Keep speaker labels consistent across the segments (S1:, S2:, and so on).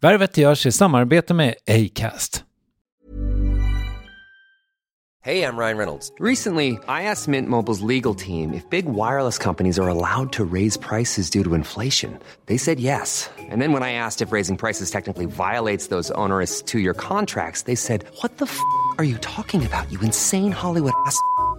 S1: Värvet görs i samarbete med Acast.
S2: Hey, I'm Ryan Reynolds. Recently, I asked Mint Mobile's legal team if big wireless companies are allowed to raise prices due to inflation. They said yes. And then when I asked if raising prices technically violates those onerous two year contracts, they said, What the f are you talking about, you insane Hollywood ass?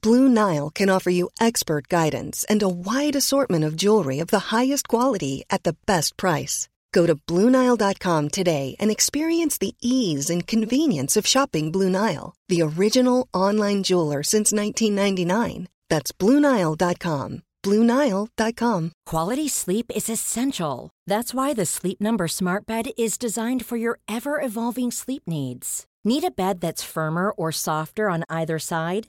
S3: Blue Nile can offer you expert guidance and a wide assortment of jewelry of the highest quality at the best price. Go to BlueNile.com today and experience the ease and convenience of shopping Blue Nile, the original online jeweler since 1999. That's BlueNile.com. BlueNile.com.
S4: Quality sleep is essential. That's why the Sleep Number Smart Bed is designed for your ever evolving sleep needs. Need a bed that's firmer or softer on either side?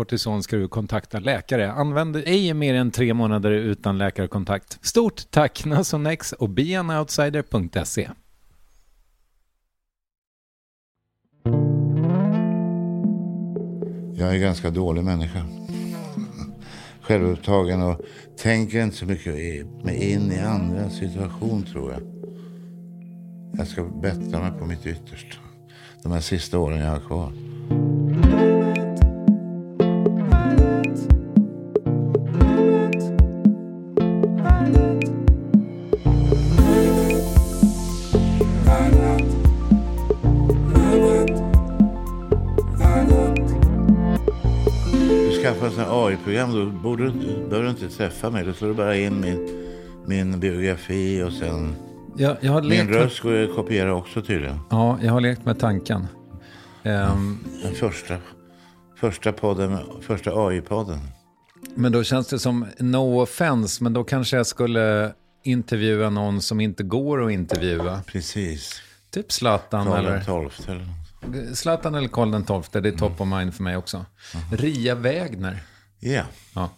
S1: kortison ska du kontakta läkare. Använd ej mer än tre månader utan läkarkontakt. Stort tack Nasonex och beanoutsider.se.
S5: Jag är en ganska dålig människa. Självupptagen och tänker inte så mycket mig in i andra situation tror jag. Jag ska bättra mig på mitt yttersta. De här sista åren jag har kvar. AI-program då borde du, behöver du inte träffa mig. Då slår du bara in min, min biografi och sen...
S1: Jag, jag har
S5: Min röst går att kopiera också tydligen.
S1: ja, jag har lekt med tanken. Ehm,
S5: Den första, första podden, första AI-podden.
S1: men då känns det som, no offense, men då kanske jag skulle intervjua någon som inte går att intervjua.
S5: Precis.
S1: Typ Zlatan
S5: Karl
S1: eller...
S5: den tolfte eller.
S1: Zlatan eller Karl XII, det är top of mind för mig också. Ria Wägner.
S5: Ja.
S1: Ja.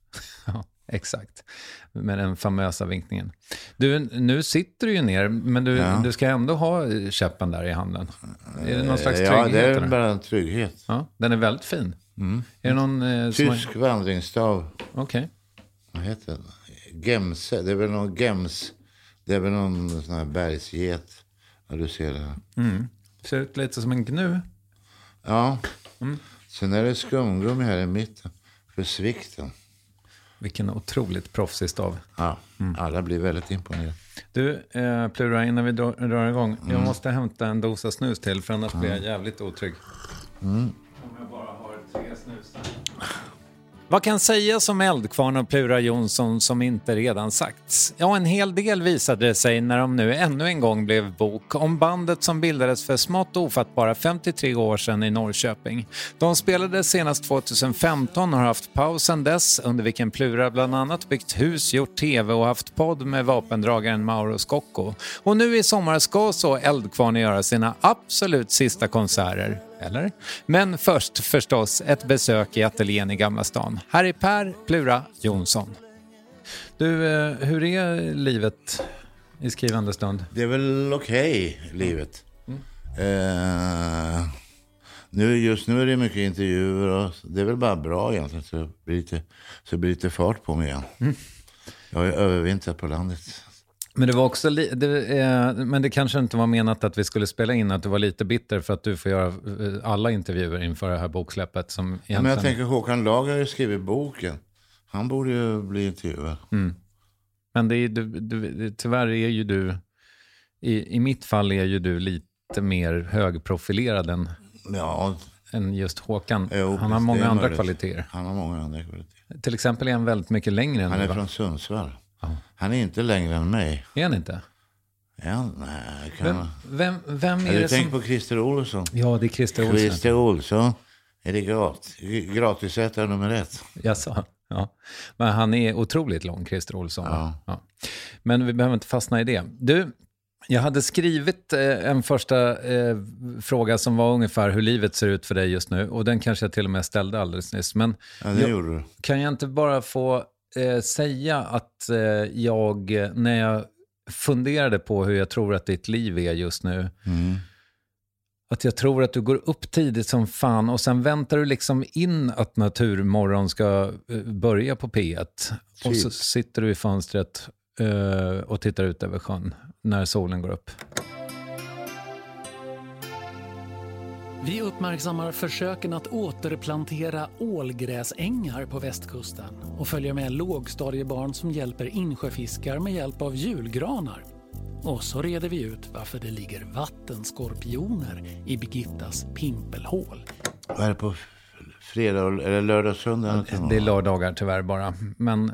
S1: ja, exakt. Med den famösa vinkningen. Du, nu sitter du ju ner, men du,
S5: Ja.
S1: du ska ändå ha käppen där i handen. Är det någon slags
S5: Ja,
S1: trygghet?
S5: det är bara en trygghet.
S1: Ja, den är väldigt fin. Är det någon... Eh, som har-
S5: Tysk vandringsstav.
S1: Okej.
S5: Vad heter den? Gemse. Det är väl någon gems. Det är väl någon sån här bergsget. Ja, du ser det här.
S1: Ser ut lite som en gnu.
S5: Ja.
S1: Mm.
S5: Sen är det skumgummi här i mitten. För svikten.
S1: Vilken otroligt proffsig stav.
S5: Ja,
S1: Mm.
S5: alla blir väldigt imponerade.
S1: Du, eh, Plura, innan vi drar, drar igång.
S5: Mm.
S1: Jag måste hämta en dosa snus till, för annars blir jag jävligt otrygg.
S5: Mm.
S1: Om jag bara har tre snus där. Vad kan sägas om Eldkvarn och Plura Jonsson som inte redan sagts? Ja, en hel del visade det sig när de nu ännu en gång blev bok om bandet som bildades för smått ofattbara 53 år sedan i Norrköping. De spelade senast 2015 och har haft paus sedan dess under vilken Plura bland annat byggt hus, gjort TV och haft podd med vapendragaren Mauro Scocco. Och nu i sommar ska så Eldkvarn göra sina absolut sista konserter eller? Men först förstås ett besök i ateljén i Gamla stan. Här är Per Plura Jonsson. Du, eh, hur är livet i skrivande stund?
S5: Det är väl okej, okay, livet. Mm. Eh, nu, just nu är det mycket intervjuer och det är väl bara bra egentligen. Så det blir lite, så det blir lite fart på mig igen. Mm. Jag har ju övervintrat på landet.
S1: Men det var också, det, eh, men det kanske inte var menat att vi skulle spela in, att du var lite bitter för att du får göra eh, alla intervjuer inför det här boksläppet. Som egentligen...
S5: Men jag tänker Håkan Lager har ju skrivit boken. Han borde ju bli intervjuad. Mm.
S1: Men det är, du, du, tyvärr är ju du, i, i mitt fall är ju du lite mer högprofilerad än, ja. än just Håkan. Jo, han har många andra kvaliteter.
S5: Han har många andra kvaliteter.
S1: Till exempel är han väldigt mycket längre än
S5: Han är
S1: du,
S5: från Sundsvall. Ja. Han är inte längre än mig.
S1: Är han inte?
S5: Ja, nej, kan
S1: vem, vem, vem är
S5: du
S1: det
S5: tänker på Christer Olsson?
S1: Ja, det är Christer Olsson.
S5: Christer Olsson är det gratis, gratisätare nummer ett.
S1: Jaså? Ja. Men han är otroligt lång, Christer Olsson. Ja. ja. Men vi behöver inte fastna i det. Du, jag hade skrivit eh, en första eh, fråga som var ungefär hur livet ser ut för dig just nu. Och den kanske jag till och med ställde alldeles nyss. Men
S5: ja, jag.
S1: Kan jag inte bara få eh, säga att eh, jag, när jag funderade på hur jag tror att ditt liv är just nu, mm. att jag tror att du går upp tidigt som fan och sen väntar du liksom in att Naturmorgon ska eh, börja på P1. Jeez. Och så sitter du i fönstret eh, och tittar ut över sjön när solen går upp.
S6: Vi uppmärksammar försöken att återplantera ålgräsängar på västkusten och följer med lågstadiebarn som hjälper insjöfiskar med hjälp av julgranar. Och så reder vi ut varför det ligger vattenskorpioner i Birgittas pimpelhål.
S5: Vad är det på fredag eller lördag, söndag?
S1: Det är lördagar tyvärr bara. Men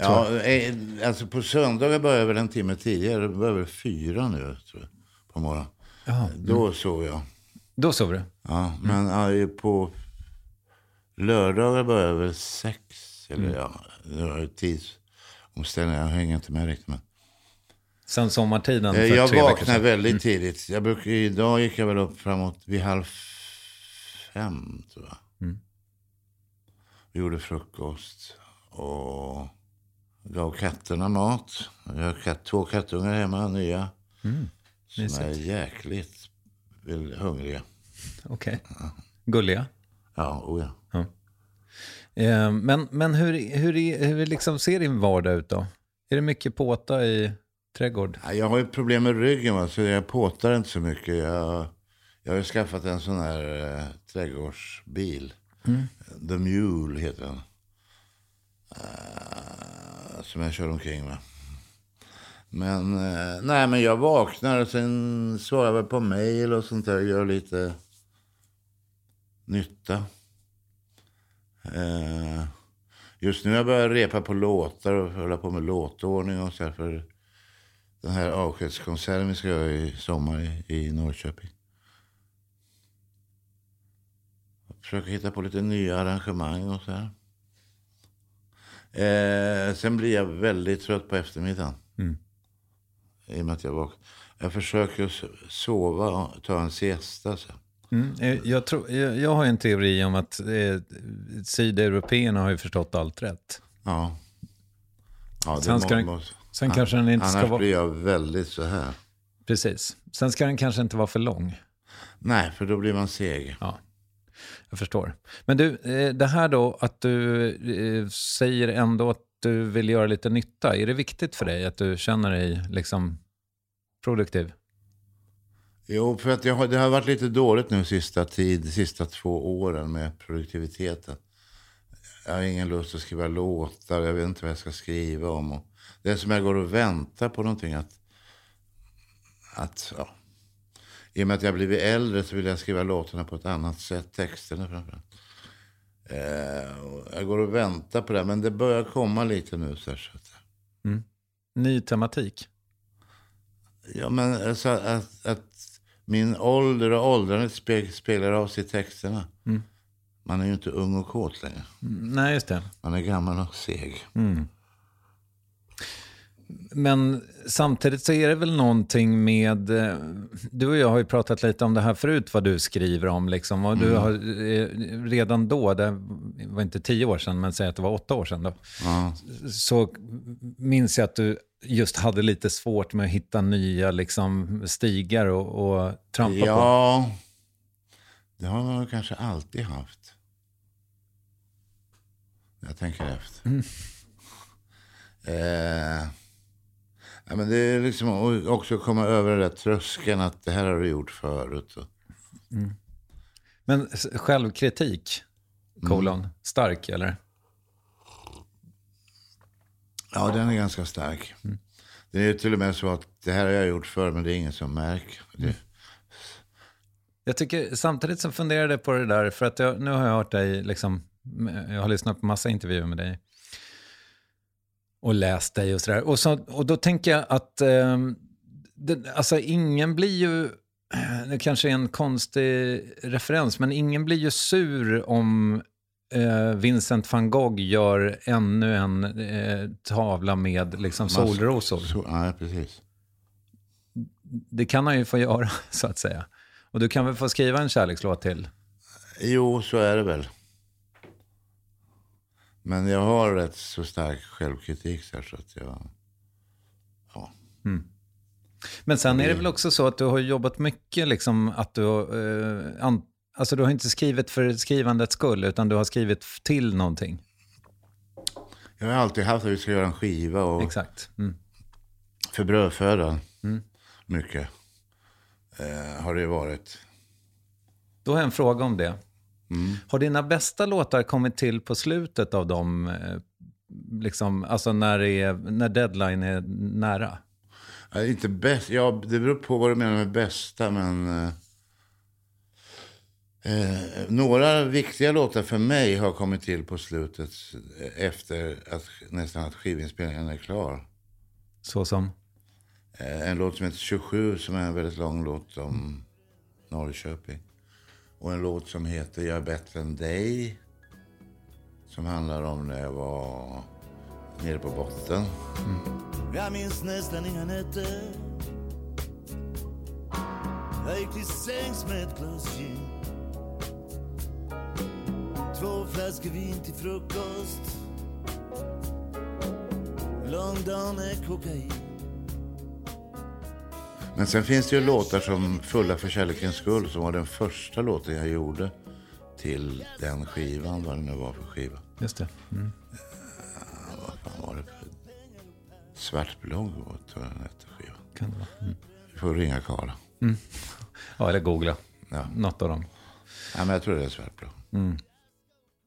S5: Ja, eh, alltså på söndagar börjar väl en timme tidigare. Det börjar väl fyra nu, tror jag, på morgonen. Då sov jag.
S1: Då sover du?
S5: Ja, men mm. på lördagar börjar väl sex. Eller mm. ja, det var tidsomställningar. Jag hänger inte med riktigt. Men...
S1: Sen sommartiden?
S5: För jag vaknar väldigt mm. tidigt. Jag brukar, idag gick jag väl upp framåt vid halv fem, tror jag. Mm. Vi gjorde frukost och gav katterna mat. Jag har två kattungar hemma, nya. Mm. Som är jäkligt hungriga.
S1: Okej. Okay. Ja. Gulliga?
S5: Ja, oh ja. ja.
S1: Eh, men men hur, hur, hur liksom ser din vardag ut då? Är det mycket påta i trädgård?
S5: Jag har ju problem med ryggen, va? så jag påtar inte så mycket. Jag, jag har ju skaffat en sån här eh, trädgårdsbil. Mm. The Mule heter den. Uh, som jag kör omkring med. Men, eh, nej, men jag vaknar och sen svarar jag på mail och sånt där. Gör lite nytta. Eh, just nu har jag börjat repa på låtar och hålla på med låtordning och så här för den här avskedskonserten vi ska göra i sommar i, i Norrköping. Jag försöker hitta på lite nya arrangemang och så här. Eh, sen blir jag väldigt trött på eftermiddagen. Mm. I och med att jag vaknar. Jag försöker sova och ta en siesta. Så.
S1: Mm, eh, jag, tror, jag, jag, har en teori om att eh, sydeuropeerna har ju förstått allt rätt.
S5: Ja. ja
S1: sen ska den, sen kanske den inte ska vara...
S5: Annars blir jag väldigt så här.
S1: Precis. Sen ska den kanske inte vara för lång.
S5: Nej, för då blir man seg.
S1: Ja. Jag förstår. Men du, eh, det här då att du eh, säger ändå att du vill göra lite nytta. Är det viktigt för dig att du känner dig liksom produktiv?
S5: Jo, för att har, det har varit lite dåligt nu sista tid, sista två åren med produktiviteten. Jag har ingen lust att skriva låtar, jag vet inte vad jag ska skriva om. Och det är som jag går och väntar på någonting att... att ja. I och med att jag blivit äldre så vill jag skriva låtarna på ett annat sätt, texterna framförallt. Eh, jag går och väntar på det, men det börjar komma lite nu. Så, här, att,
S1: Ny tematik.
S5: ja, men alltså, att, att min ålder och åldrandet speg, speglar av sig i texterna. Man är ju inte ung och kåt längre.
S1: Mm, Nej, just det.
S5: Man är gammal och seg.
S1: Men samtidigt så är det väl någonting med... eh, Du och jag har ju pratat lite om det här förut, vad du skriver om. Liksom, och du har eh, redan då, det var inte tio år sedan, men säg att det var åtta år sedan då,
S5: Ja.
S1: så minns jag att du just hade lite svårt med att hitta nya liksom, stigar och, och trampa på.
S5: Ja, det har man kanske alltid haft. Jag tänker efter. Eh, ja, men det är liksom att också komma över den där tröskeln att det här har du gjort förut. Och,
S1: Men självkritik, kolon, stark eller?
S5: ja, den är ganska stark. Det är ju till och med så att det här har jag gjort förr men det är ingen som märker. Det,
S1: Jag tycker samtidigt så funderade jag på det där, för att jag, nu har jag hört dig, liksom, jag har lyssnat på massa intervjuer med dig och läst dig och sådär. Och, så, och då tänker jag att eh, det, alltså ingen blir ju, det kanske är en konstig referens, men ingen blir ju sur om eh, Vincent van Gogh gör ännu en eh, tavla med liksom, solrosor.
S5: så, ja, precis.
S1: Det kan han ju få göra, så att säga. Och du kan väl få skriva en kärlekslåt till?
S5: Jo, så är det väl. Men jag har rätt så stark självkritik så, att jag... Ja.
S1: Men sen är det väl också så att du har jobbat mycket, liksom att du, eh, an, alltså du har inte skrivit för skrivandets skull, utan du har skrivit till någonting.
S5: Jag har alltid haft att vi ska göra en skiva och
S1: Exakt. Mm.
S5: för brödfödan. Mycket eh, har det varit.
S1: Då har jag en fråga om det. Har dina bästa låtar kommit till på slutet av dem, eh, liksom, alltså när, är, när deadline är nära?
S5: Ja, inte bäst, ja, det beror på vad du menar med bästa, men... Eh, eh, några viktiga låtar för mig har kommit till på slutet eh, efter att nästan att skivinspelningen är klar.
S1: Så som?
S5: Eh, en låt som heter 27 som är en väldigt lång låt om Norrköping. Och en låt som heter Jag är bättre än dig. Som handlar om när jag var nere på botten. Mm.
S7: Jag minns nästan inga nätter Jag gick till sängs med ett glas gin Två flaskor vin till frukost Lång dag med kokain
S5: men sen finns det ju låtar som Fulla för kärlekens skull som var den första låten jag gjorde till den skivan, vad det nu var för skiva.
S1: Just det. Mm.
S5: Vad fan var det för... Svartblogg var- tror jag den hette skivan.
S1: Kan det vara. Mm.
S5: Vi får ringa Karla.
S1: Ja, eller googla.
S5: Ja.
S1: Något av dem.
S5: ja, men jag tror det är Svartblogg.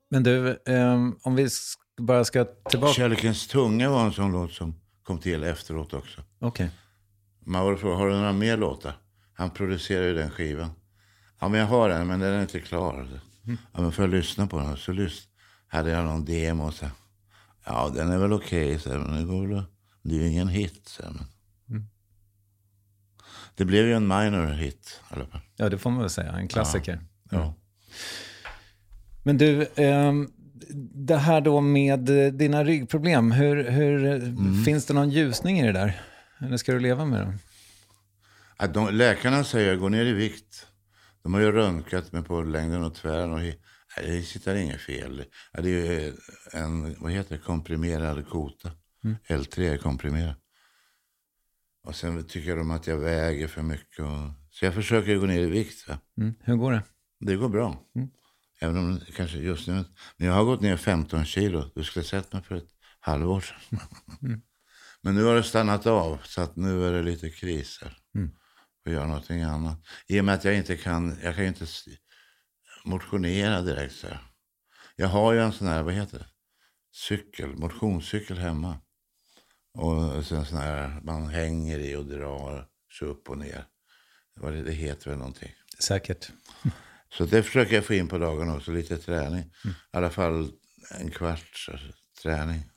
S1: Men du, ehm, om vi bara ska tillbaka...
S5: Kärlekens tunga var en sån låt som kom till efteråt också.
S1: Okej.
S5: Mauro frågade, har du några mer låtar? Han producerar ju den skivan. Ja, men jag har den, men den är inte klar. Ja, men får jag lyssna på den? Så lys- hade jag någon demo så. Ja, den är väl okej, okay, men det går väl Det är ju ingen hit, så. Men... Det blev ju en minor hit i alla fall.
S1: Ja, det får man väl säga. En klassiker.
S5: Ja.
S1: Men du, ehm, det här då med dina ryggproblem, hur, hur, eh, finns det någon ljusning i det där? Eller ska du leva med det?
S5: Att de, läkarna säger gå ner i vikt. De har ju röntgat mig på längden och tvären. Och, nej, det sitter inget fel. Det är ju en vad heter det, komprimerad kota. L3 är komprimerad. Och sen tycker de att jag väger för mycket. Och, så jag försöker gå ner i vikt.
S1: Mm. Hur går det?
S5: Det går bra. Även om det kanske just nu... Men jag har gått ner 15 kilo. Du skulle ha sett mig för ett halvår sedan. Men nu har det stannat av. Så att nu är det lite kris här. Och göra någonting annat. I och med att jag inte kan... Jag kan ju inte motionera direkt så här. Jag har ju en sån här, vad heter det? Cykel, motionscykel hemma. Och sen sån här man hänger i och drar sig upp och ner. Vad det, det heter väl någonting.
S1: Säkert.
S5: Så det försöker jag få in på dagarna också, lite träning. I alla fall en kvarts alltså, träning.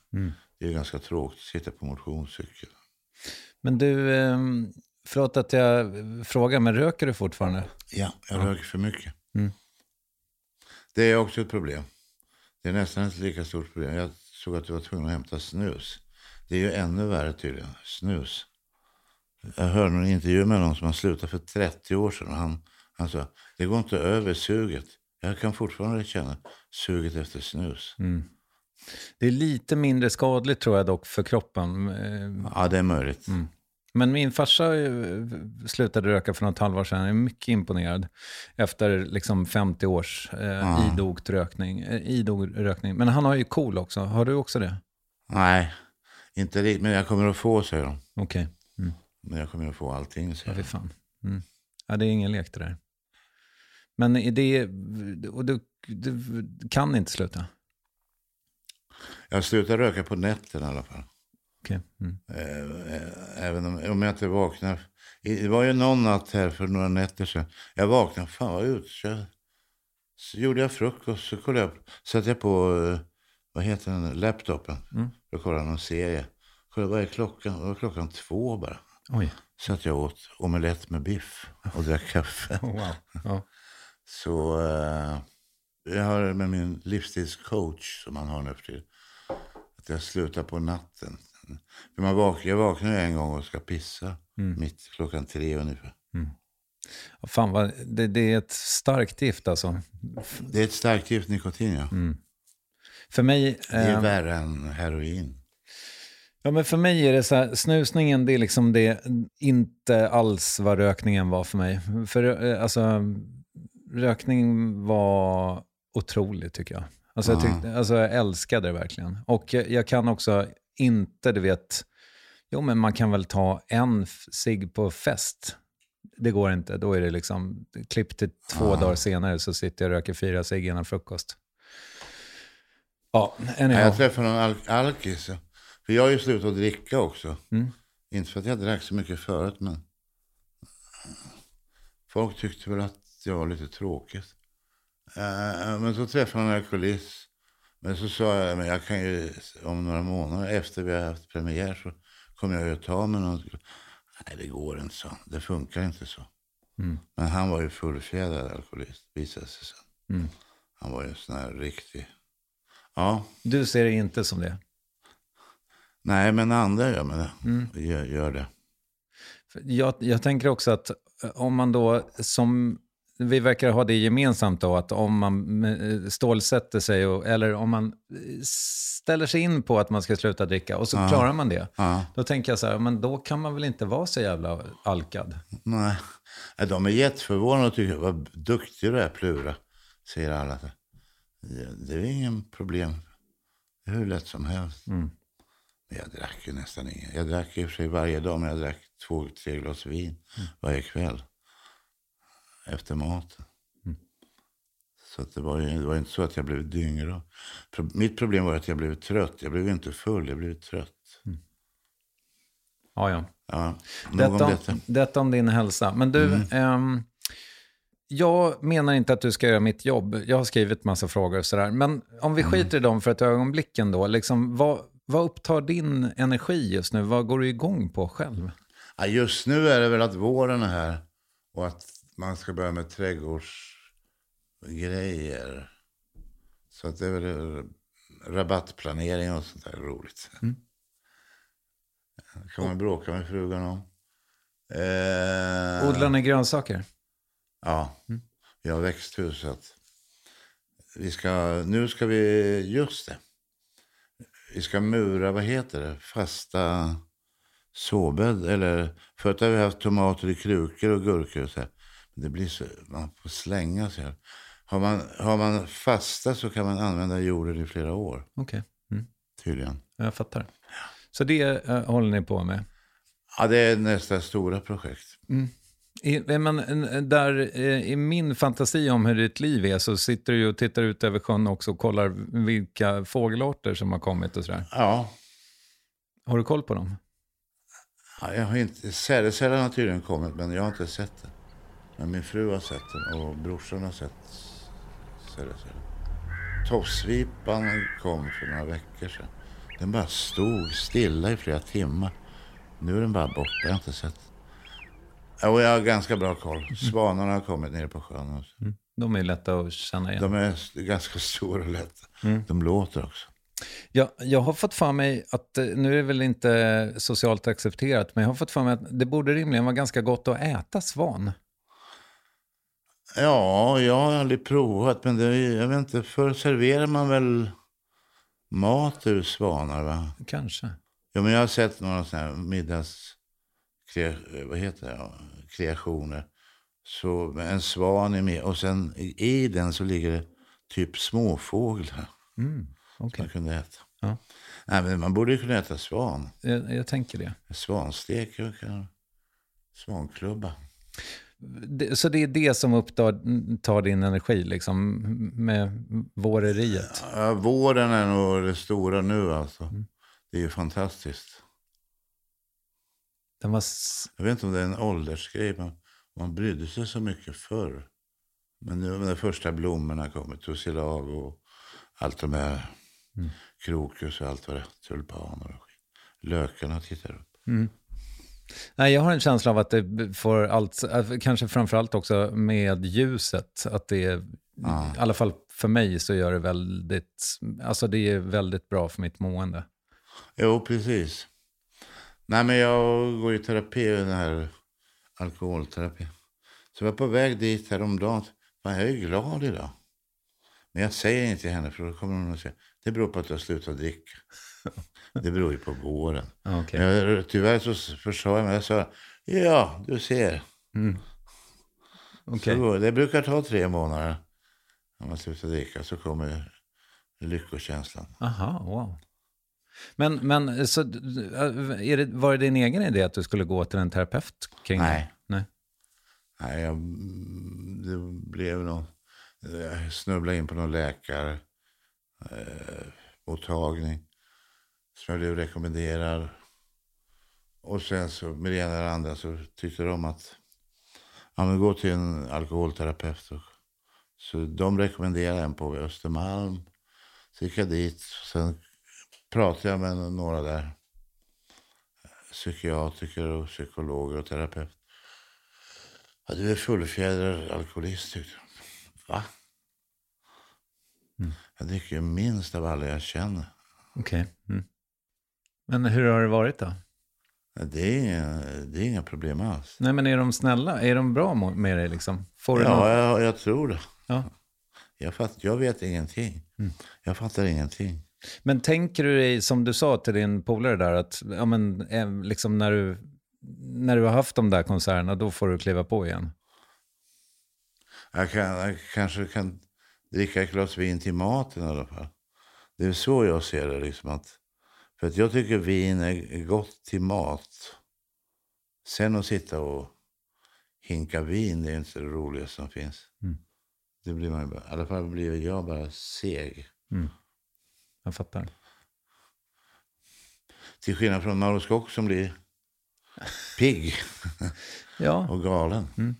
S5: Det är ganska tråkigt att sitta på motionscykel.
S1: Men du, eh, förlåt att jag frågar, men röker du fortfarande?
S5: Ja, jag röker för mycket. Det är också ett problem. Det är nästan ett lika stort problem. Jag såg att du var tvungen att hämta snus. Det är ju ännu värre tydligen. Snus. Jag hörde en intervju med någon som har slutat för 30 år sedan. Han, han sa, det går inte över suget. Jag kan fortfarande känna suget efter snus.
S1: Det är lite mindre skadligt tror jag dock för kroppen. Eh,
S5: Ja, det är möjligt.
S1: Men min farsa eh, slutade röka för något halvår sedan. Jag är mycket imponerad. Efter liksom 50 års eh, idogt rökning, eh, idog rökning. Men han har ju KOL också. Har du också det?
S5: Nej, inte riktigt. Men jag kommer att få, säger de.
S1: Okej. Mm.
S5: Men jag kommer att få allting,
S1: Ja,
S5: säger de.
S1: fan. Mm. Ja, det är ingen lek det där. Men är det... Och du, du kan inte sluta?
S5: Jag slutar röka på nätterna i alla fall.
S1: Okej. Mm.
S5: Eh, eh, Även om, om jag inte vaknar. Det var ju någon natt här för några nätter sedan. Jag vaknade, fan vad utkörd. Så gjorde jag frukost, så kollade jag, satte jag på, eh, vad heter den, laptopen. För att kolla någon serie. Kollade, vad är klockan? Det var klockan två bara.
S1: Oj.
S5: Så att jag åt omelett med biff och drack kaffe.
S1: Oh, wow. Ja.
S5: Så eh, jag har med min livsstilscoach som han har nu för tiden. Att jag slutar på natten. För man vak jag vaknar en gång och ska pissa. Mitt klockan tre ungefär.
S1: Ja, Fan, vad, det, det är ett starkt gift alltså.
S5: Det är ett starkt gift nikotin ja.
S1: För mig...
S5: Det är
S1: eh,
S5: värre än heroin.
S1: Ja, men för mig är det så här, snusningen det är liksom det, inte alls vad rökningen var för mig. För eh, alltså, rökning var otroligt tycker jag. Alltså, jag, tyckte, alltså, jag älskade det verkligen. Och jag, jag kan också inte, du vet, jo men man kan väl ta en cigg på fest. Det går inte, då är det liksom, klipp till två dagar senare så sitter jag och röker fyra cigg innan frukost. Ja, anyhow.
S5: Jag träffade någon al alkis. För jag har ju slutat att dricka också.
S1: Mm.
S5: Inte för att jag drack så mycket förut men. Folk tyckte väl att jag var lite tråkigt. Eh, men så träffade jag en alkoholist. Men så sa jag, men jag kan ju om några månader efter vi har haft premiär så kommer jag ju ta mig någon. Nej det går inte så. Det funkar inte så. Men han var ju fullfjädrad alkoholist visade sig sen. Han var ju en sån här riktig. Ja.
S1: Du ser det inte som det?
S5: Nej, men andra gör, men det. Gör, gör det.
S1: Jag, jag tänker också att eh, om man då, som vi verkar ha det gemensamt då, att om man eh, stålsätter sig, och, eller om man eh, ställer sig in på att man ska sluta dricka och så klarar man det.
S5: Ja.
S1: Då tänker jag så här, men då kan man väl inte vara så jävla alkad?
S5: Nej. De är jätteförvånade och tycker vad duktig du är Plura. Säger alla. Ja, Det är ingen problem. Det är hur lätt som helst. Men jag drack ju nästan inget. Jag drack i och för sig varje dag, men jag drack två, tre glas vin varje kväll. Efter maten. Så att det, var ju, det var inte så att jag blev dyngrak. Pro- Mitt problem var att jag blev trött. Jag blev inte full, jag blev trött.
S1: Ja, ja.
S5: Ja, nog om
S1: Detta,
S5: detta. Mm.
S1: detta om din hälsa. Men du, ehm, jag menar inte att du ska göra mitt jobb. Jag har skrivit massa frågor och sådär. Men om vi
S5: Mm.
S1: skiter i dem för ett ögonblick ändå. Liksom, vad, vad upptar din energi just nu? Vad går du igång på själv?
S5: Ja, just nu är det väl att våren är här och att man ska börja med trädgårdsgrejer. Så att det är väl rabattplanering och sånt där roligt. Det kan man bråka med frugan om. Eh,
S1: Odlar ni grönsaker?
S5: Ja, vi har växthus. Så att vi ska, nu ska vi, just det. Vi ska mura, vad heter det, fasta såbädd. Eller, förut har vi haft tomater i krukor och gurkor och så här. Men det blir så, man får slänga sig. Har man, har man fasta så kan man använda jorden i flera år,
S1: Okej, mm.
S5: tydligen.
S1: jag fattar. Så det eh, håller ni på med?
S5: Ja, det är nästa stora projekt.
S1: I, är man, eh, där, eh, I min fantasi om hur ditt liv är så sitter du och tittar ut över sjön också och kollar vilka fågelarter som har kommit och sådär.
S5: Ja,
S1: Har du koll på dem?
S5: ja jag har inte, sädesärlan har tydligen kommit, men jag har inte sett det. Men min fru har sett den och brorsan har sett Ceresella. Tofsvipan kom för några veckor sedan. Den bara stod stilla i flera timmar. Nu är den bara borta. Jag har inte sett. Jo, jag har ganska bra koll. Svanarna har kommit ner på sjön.
S1: De är lätta att känna igen.
S5: De är ganska stora och lätta.
S1: Mm.
S5: De låter också.
S1: Jag, jag har fått för mig att, eh, nu är det väl inte socialt accepterat, men jag har fått för mig att det borde rimligen vara ganska gott att äta svan.
S5: Ja, jag har aldrig provat. Men det, jag vet inte, förr serverar man väl mat ur svanar va?
S1: Kanske.
S5: Ja, men jag har sett några sådana här middags... kre- Vad heter det? Ja, kreationer. Så en svan är med och sen i den så ligger det typ småfåglar
S1: Mm,
S5: som
S1: okej.
S5: man kunde äta.
S1: Ja.
S5: Nej, men man borde ju kunna äta svan.
S1: Jag, jag tänker det.
S5: Svanstek, svanklubba.
S1: Så det är det som upptar tar din energi, liksom, med våreriet?
S5: Ja, våren är nog det stora nu alltså.
S1: Mm.
S5: Det är ju fantastiskt.
S1: Den var...
S5: Jag vet inte om det är en åldersgrej. Man, man brydde sig så mycket förr. Men nu när de första blommorna kommer, tussilago och allt de här krokus och allt vad det är, tulpaner och skit. Lökarna tittar upp.
S1: Nej, jag har en känsla av att det får allt, äh, kanske framförallt också med ljuset, att det är, i alla fall för mig så gör det väldigt, alltså det är väldigt bra för mitt mående.
S5: Jo, precis. Nej, men jag går i terapi, den här alkoholterapi. Så jag var på väg dit häromdagen. Fan, jag är glad idag. Men jag säger inte till henne för då kommer hon att säga det beror på att du har slutat dricka. Det beror ju på våren.
S1: Okej.
S5: Men jag, tyvärr så försade jag mig. Jag sa ja, du ser.
S1: Okej.
S5: Så det brukar ta tre månader. När man slutar dricka så kommer lyckokänslan.
S1: Aha, wow. Men, men så, äh, är det, var det din egen idé att du skulle gå till en terapeut kring
S5: Nej.
S1: det? Nej.
S5: Nej, jag, det blev någon... Jag snubblade in på någon läkare eh, som jag blev rekommenderad. Och sen så med det ena eller andra så tyckte de att ja, men gå till en alkoholterapeut. Och, så de rekommenderade en på Östermalm. Så gick jag dit. Sen pratade jag med några där. Psykiatriker och psykologer och terapeuter. Ja, du är fullfjädrad alkoholist, tyckte de. Va? Jag dricker ju minst av alla jag känner.
S1: Okej. Mm. Men hur har det varit då?
S5: Ja, Det är, det är inga problem alls.
S1: Nej, men är de snälla? Är de bra med dig liksom? Får du någon...
S5: Ja, jag, jag tror det.
S1: ja.
S5: Jag, fatt, jag vet ingenting. Jag fattar ingenting.
S1: Men tänker du dig, som du sa till din polare där, att ja, men, eh, liksom när, du, när du har haft de där konserterna, då får du kliva på igen?
S5: Jag, kan, jag kanske kan dricka ett glas vin till maten i alla fall. Det är så jag ser det. Liksom att, för att jag tycker vin är gott till mat. Sen att sitta och hinka vin, det är inte det roligaste som finns. Det blir man, bara- I alla fall blir jag bara seg.
S1: Jag fattar.
S5: Till skillnad från Mauro Scocco som blir pigg
S1: Ja.
S5: och galen.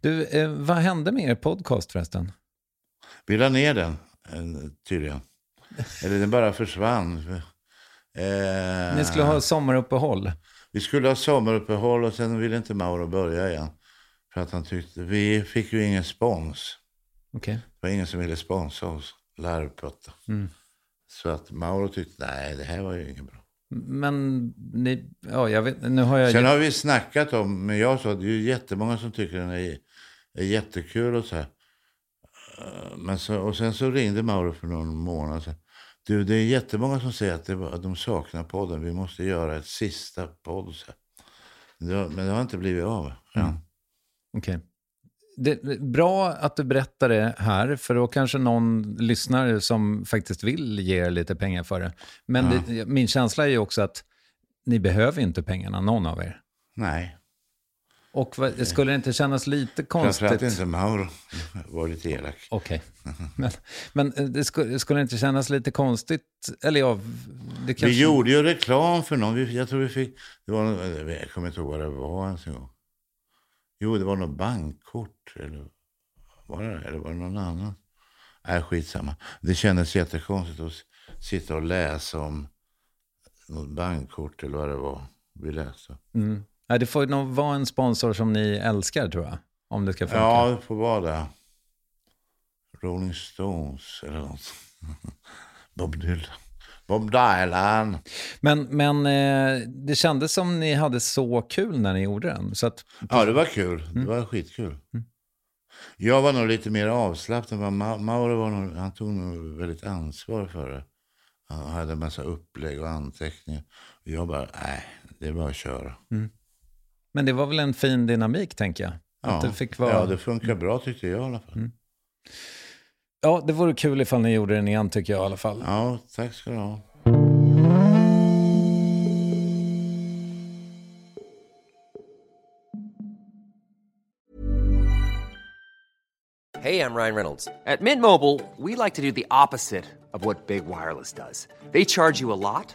S1: Du, eh, vad hände med er podcast förresten?
S5: Vi la ner den, eh, tydligen. Eller den bara försvann. Eh,
S1: Ni skulle ha sommaruppehåll.
S5: Vi skulle ha sommaruppehåll och sen ville inte Mauro börja igen. För att han tyckte, vi fick ju ingen spons.
S1: Okej.
S5: Det var ingen som ville sponsra oss, Larvputta. Så att Mauro tyckte, nej det här var ju inget bra.
S1: Men ni, ja, jag vet, nu har jag...
S5: Sen har vi snackat om, men jag sa, det är ju jättemånga som tycker den är, är jättekul och så här. Eh, Men så, och sen så ringde Mauro för någon månad sedan. Du, det är jättemånga som säger att, det, att de saknar podden. Vi måste göra ett sista podd. Men det har inte blivit av. Ja.
S1: Det är bra att du berättar det här, för då kanske någon lyssnare som faktiskt vill ge er lite pengar för det. Men det, min känsla är ju också att ni behöver inte pengarna, någon av er.
S5: Nej,
S1: Och vad, skulle det inte kännas lite
S5: framförallt
S1: konstigt?
S5: inte Mauro. var lite elak.
S1: Okej. Men, men eh, det skulle, skulle det inte kännas lite konstigt? Eller ja, det kanske...
S5: Vi gjorde ju reklam för någon. Jag tror vi fick, det var, jag kommer inte ihåg vad det var ens en gång. Jo, det var något bankkort. Eller var det Eller var det någon annan? Nej, skitsamma. Det kändes jättekonstigt att sitta och läsa om något bankkort eller vad det var vi läste.
S1: Mm. Ja, det får nog vara en sponsor som ni älskar tror jag. Om det ska funka.
S5: Ja, det får vara det. Rolling Stones eller något. Bob Dylan. Bob Dylan.
S1: Men, men eh, det kändes som ni hade så kul när ni gjorde den. Så att,
S5: Ja, det var kul. Det var skitkul. Jag var nog lite mer avslappnad. men Ma- Mauro var nog, han tog nog väldigt ansvar för det. Han hade en massa upplägg och anteckningar. Och jag bara, nej, det är bara att köra.
S1: Men det var väl en fin dynamik tänker jag. Att det fick vara...
S5: ja, det funkar bra tyckte jag i alla fall.
S1: Ja, det vore kul ifall ni gjorde den igen tycker jag i alla fall.
S5: Ja, tack ska du ha.
S2: Hey, I'm Ryan Reynolds. At Mint Mobile, we like to do the opposite of what Big Wireless does. They charge you a lot,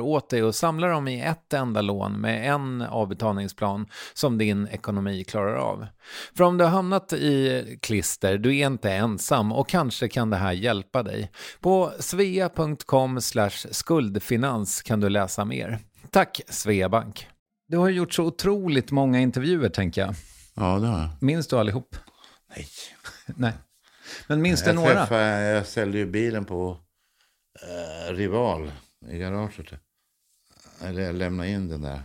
S1: åt dig och samlar dem i ett enda lån med en avbetalningsplan som din ekonomi klarar av. För om du har hamnat i klister, du är inte ensam och kanske kan det här hjälpa dig. På svea.com skuldfinans kan du läsa mer. Tack Sveabank. Du har gjort så otroligt många intervjuer tänker jag.
S5: Ja, det har jag.
S1: Minns du allihop?
S5: Nej.
S1: Nej. Men minns du några?
S5: träffade, jag ställde ju bilen på eh, Rival i garaget. Eller jag lämnade in den där.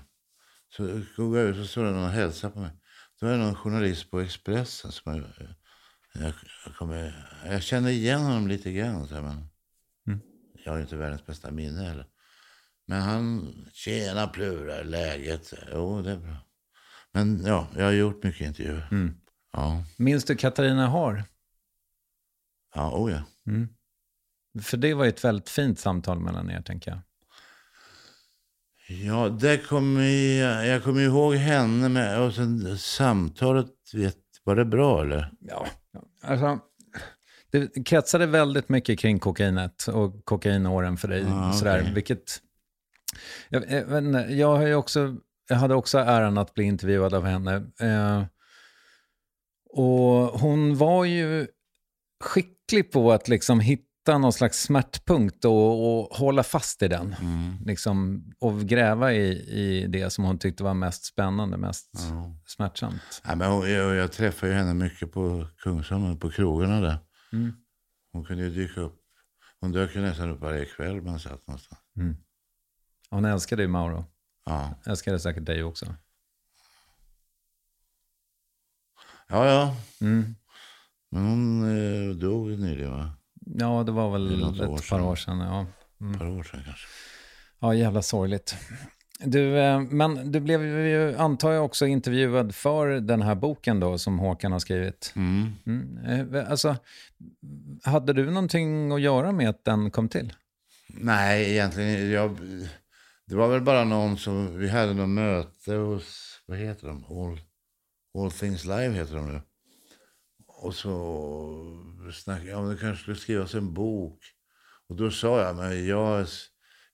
S5: Så går jag ut och står det någon och hälsar på mig. Då är det någon journalist på Expressen som jag, jag, jag, kommer, jag känner igen honom lite grann. Så här, men Jag har inte världens bästa minne heller. Men han, tjena plurar, läget? Jo, det är bra. Men ja, jag har gjort mycket intervjuer. Ja,
S1: Minns du Katarina Har?
S5: ja, oh ja.
S1: För det var ju ett väldigt fint samtal mellan er, tänker jag.
S5: Ja, det kommer jag, jag kommer ihåg henne med, och sen samtalet, vet, var det bra eller?
S1: Ja, alltså, det kretsade väldigt mycket kring kokainet och kokainåren för dig.
S5: Ah,
S1: sådär, vilket, jag, jag, jag, har ju också, jag hade också äran att bli intervjuad av henne. Eh, och hon var ju skicklig på att liksom hitta hitta någon slags smärtpunkt och, och hålla fast i den.
S5: Mm.
S1: Liksom, och gräva i, i det som hon tyckte var mest spännande, mest
S5: Ja.
S1: smärtsamt.
S5: Ja, men jag, jag träffar ju henne mycket på Kungsholmen, på krogarna där.
S1: Mm.
S5: Hon kunde ju dyka upp. Hon dök ju nästan upp varje kväll man satt någonstans.
S1: Hon älskade ju Mauro.
S5: Ja,
S1: Älskade säkert dig också.
S5: ja. ja.
S1: Mm.
S5: Men hon eh, dog nyligen va?
S1: Ja, det var
S5: Det
S1: väl
S5: något
S1: ett
S5: år
S1: par år sedan. Ja.
S5: Ett par år sedan kanske.
S1: Ja, jävla sorgligt. Du, eh, men du blev ju, antar jag, också intervjuad för den här boken då som Håkan har skrivit.
S5: Mm.
S1: Mm. eh, Alltså, hade du någonting att göra med att den kom till?
S5: Nej, egentligen. Jag, det var väl bara någon som... Vi hade något möte hos... Vad heter de? All, All Things Live heter de nu. Och så snackade jag om det kanske skulle skrivas en bok. Och då sa jag, men jag,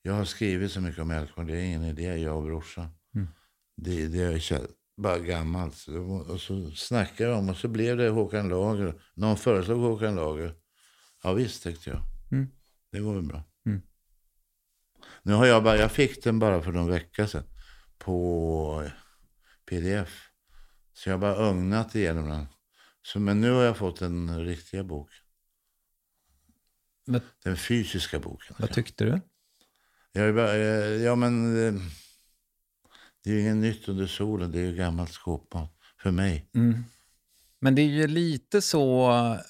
S5: jag har skrivit så mycket om Älvsjön, det är ingen idé, jag och brorsan. Det, det är bara gammalt. Och så snackade jag om och så blev det Håkan Lager. Någon föreslog Håkan Lager. Ja visst, tänkte jag.
S1: Mm.
S5: Det går väl bra.
S1: Mm.
S5: Nu har jag bara, jag fick den bara för någon vecka sedan. På pdf. Så jag har bara ögnat igenom den. Så, men nu har jag fått den riktiga boken.
S1: Men,
S5: Den fysiska boken.
S1: vad tyckte du?
S5: Jag bara, eh, ja men eh, det är ju inget nytt under solen. Det är ju gammalt skåpmat för mig.
S1: Mm. Men det är ju lite så,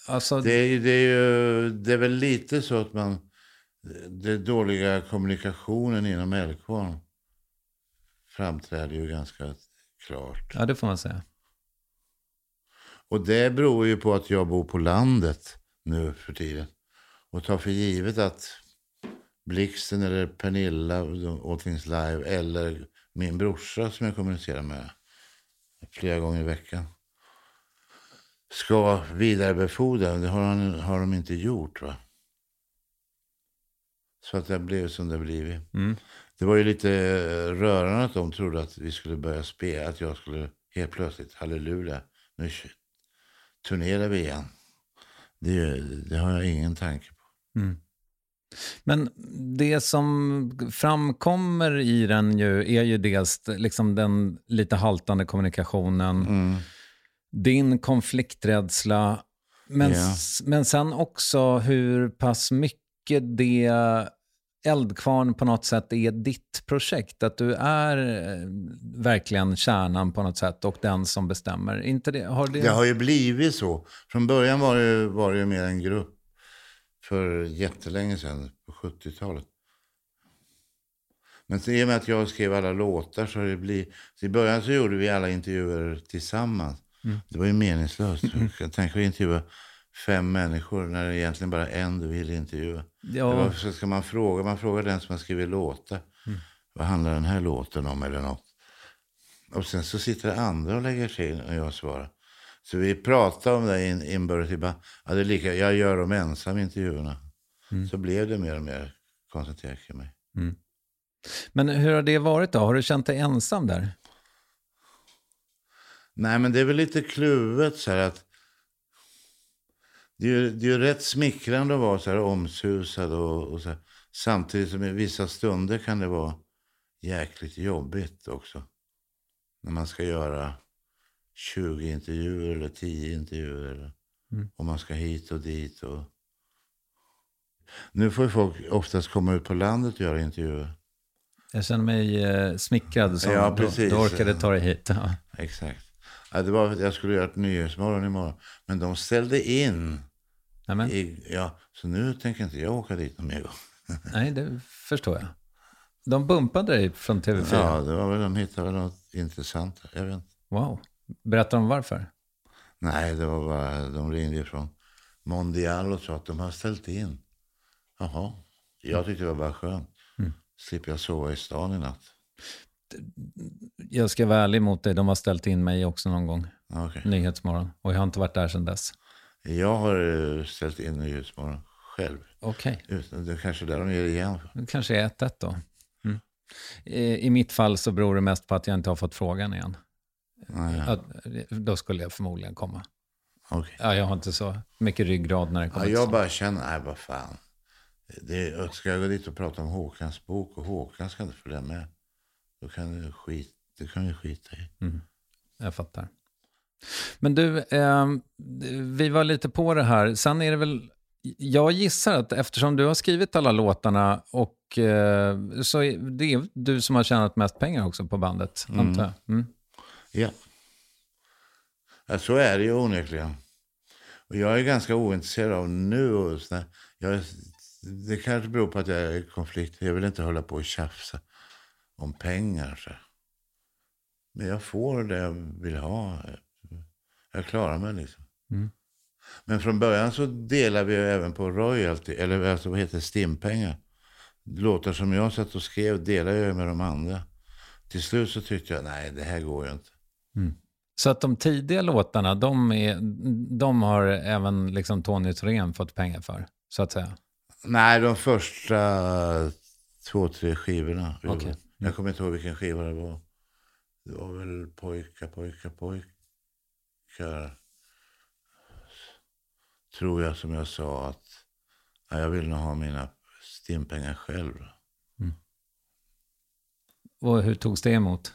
S1: alltså,
S5: Det är, det, är ju, det är väl lite så att man... Den dåliga kommunikationen inom Älvkvarn framträder ju ganska klart.
S1: ja det får man säga.
S5: Och det beror ju på att jag bor på landet nu för tiden. Och tar för givet att Blixten eller Pernilla, All Things Live eller min brorsa som jag kommunicerar med flera gånger i veckan ska vidarebefordra. Det har, han, har de inte gjort. va? Så att det blev som det blivit.
S1: Mm.
S5: Det var ju lite eh, rörande att de trodde att vi skulle börja spela. Att jag skulle helt plötsligt, halleluja, nu turnerar vi igen. Det, det har jag ingen tanke på.
S1: Mm. Men det som framkommer i den ju är ju dels liksom den lite haltande kommunikationen,
S5: Mm.
S1: din konflikträdsla, men, s- men sen också hur pass mycket det Eldkvarn på något sätt är ditt projekt. Att du är eh, verkligen kärnan på något sätt och den som bestämmer. Inte det, har det...
S5: Det har ju blivit så. Från början var det, var det ju mer en grupp för jättelänge sedan, på 70-talet. Men i och med att jag skrev alla låtar så har det blivit... I början så gjorde vi alla intervjuer tillsammans. Det var ju meningslöst. Jag tänker intervjua fem människor när det egentligen bara en du vill intervjua.
S1: Ja.
S5: Det var, så ska man fråga, man frågar den som har skrivit låtar. Vad handlar den här låten om eller något? Och sen så sitter andra och lägger till och jag svarar. Så vi pratar om det in, inbördes. Bara, Ja, det är lika, jag gör dem ensam intervjuerna. Så blev det mer och mer koncentrerat kring mig.
S1: Men hur har det varit då? Har du känt dig ensam där?
S5: Nej, men det är väl lite kluvet så här att det är, det är rätt smickrande att vara så här omsusad och, och så här. Samtidigt som i vissa stunder kan det vara jäkligt jobbigt också. När man ska göra 20 intervjuer eller 10 intervjuer. Eller, Och man ska hit och dit. Och... Nu får ju folk oftast komma ut på landet och göra intervjuer.
S1: Jag känner mig eh, smickrad som
S5: Ja, precis.
S1: du orkade ta dig hit. Ja.
S5: Exakt. Ja, det var, jag skulle göra ett Nyhetsmorgon imorgon. Men de ställde in.
S1: Nämen.
S5: I, ja, så nu tänker inte jag åka dit någon mer gång.
S1: Nej, det förstår jag. De bumpade dig från TV4.
S5: Ja, det var väl, de hittade väl något intressant. Jag vet inte.
S1: Wow. Berättar de varför?
S5: Nej, det var bara, de ringde från Mondial och sa att de har ställt in. Jaha, jag tyckte det var bara skönt. Slipper jag sova i stan i natt.
S1: Jag ska vara ärlig mot dig, de har ställt in mig också någon gång.
S5: Okej.
S1: Nyhetsmorgon. Och jag har inte varit där sedan dess.
S5: Jag har eh, ställt in Nyhetsmorgon själv.
S1: Okej,
S5: Utan- Det är kanske där de ger igen.
S1: det kanske är 1-1 då. Mm. I, I mitt fall så beror det mest på att jag inte har fått frågan igen.
S5: Nej,
S1: Att, då skulle jag förmodligen komma.
S5: okej.
S1: Ja, jag har inte så mycket ryggrad när det
S5: Ja,
S1: kommer till
S5: jag bara känner, nej vad fan. Det, ska jag gå dit och prata om Håkans bok och Håkan ska inte följa med. Då kan du skit, det kan vi skita i.
S1: Mm. Jag fattar. Men du, eh, vi var lite på det här. Sen är det väl, jag gissar att eftersom du har skrivit alla låtarna och eh, så är det du som har tjänat mest pengar också på bandet,
S5: Mm.
S1: antar jag. Mm.
S5: Ja. ja. Så är det ju onekligen. Och jag är ganska ointresserad av nu. Jag, det kanske beror på att jag är i konflikt. Jag vill inte hålla på och tjafsa om pengar. Så. Men jag får det jag vill ha. Jag klarar mig liksom.
S1: Mm.
S5: Men från början så delar vi även på royalty, eller alltså vad heter stimpengar. Låtar som jag satt och skrev delar jag med de andra. Till slut så tyckte jag, nej det här går ju inte.
S1: Så att de tidiga låtarna, de, är, de har även liksom Tony Thorén fått pengar för, så att säga.
S5: Nej, de första två, tre skivorna. gjorde. Jag kommer inte ihåg vilken skiva det var. Det var väl pojkar, pojkar, pojkar. Tror jag som jag sa att ja, jag vill nog ha mina stimpengar själv.
S1: Och hur togs det emot?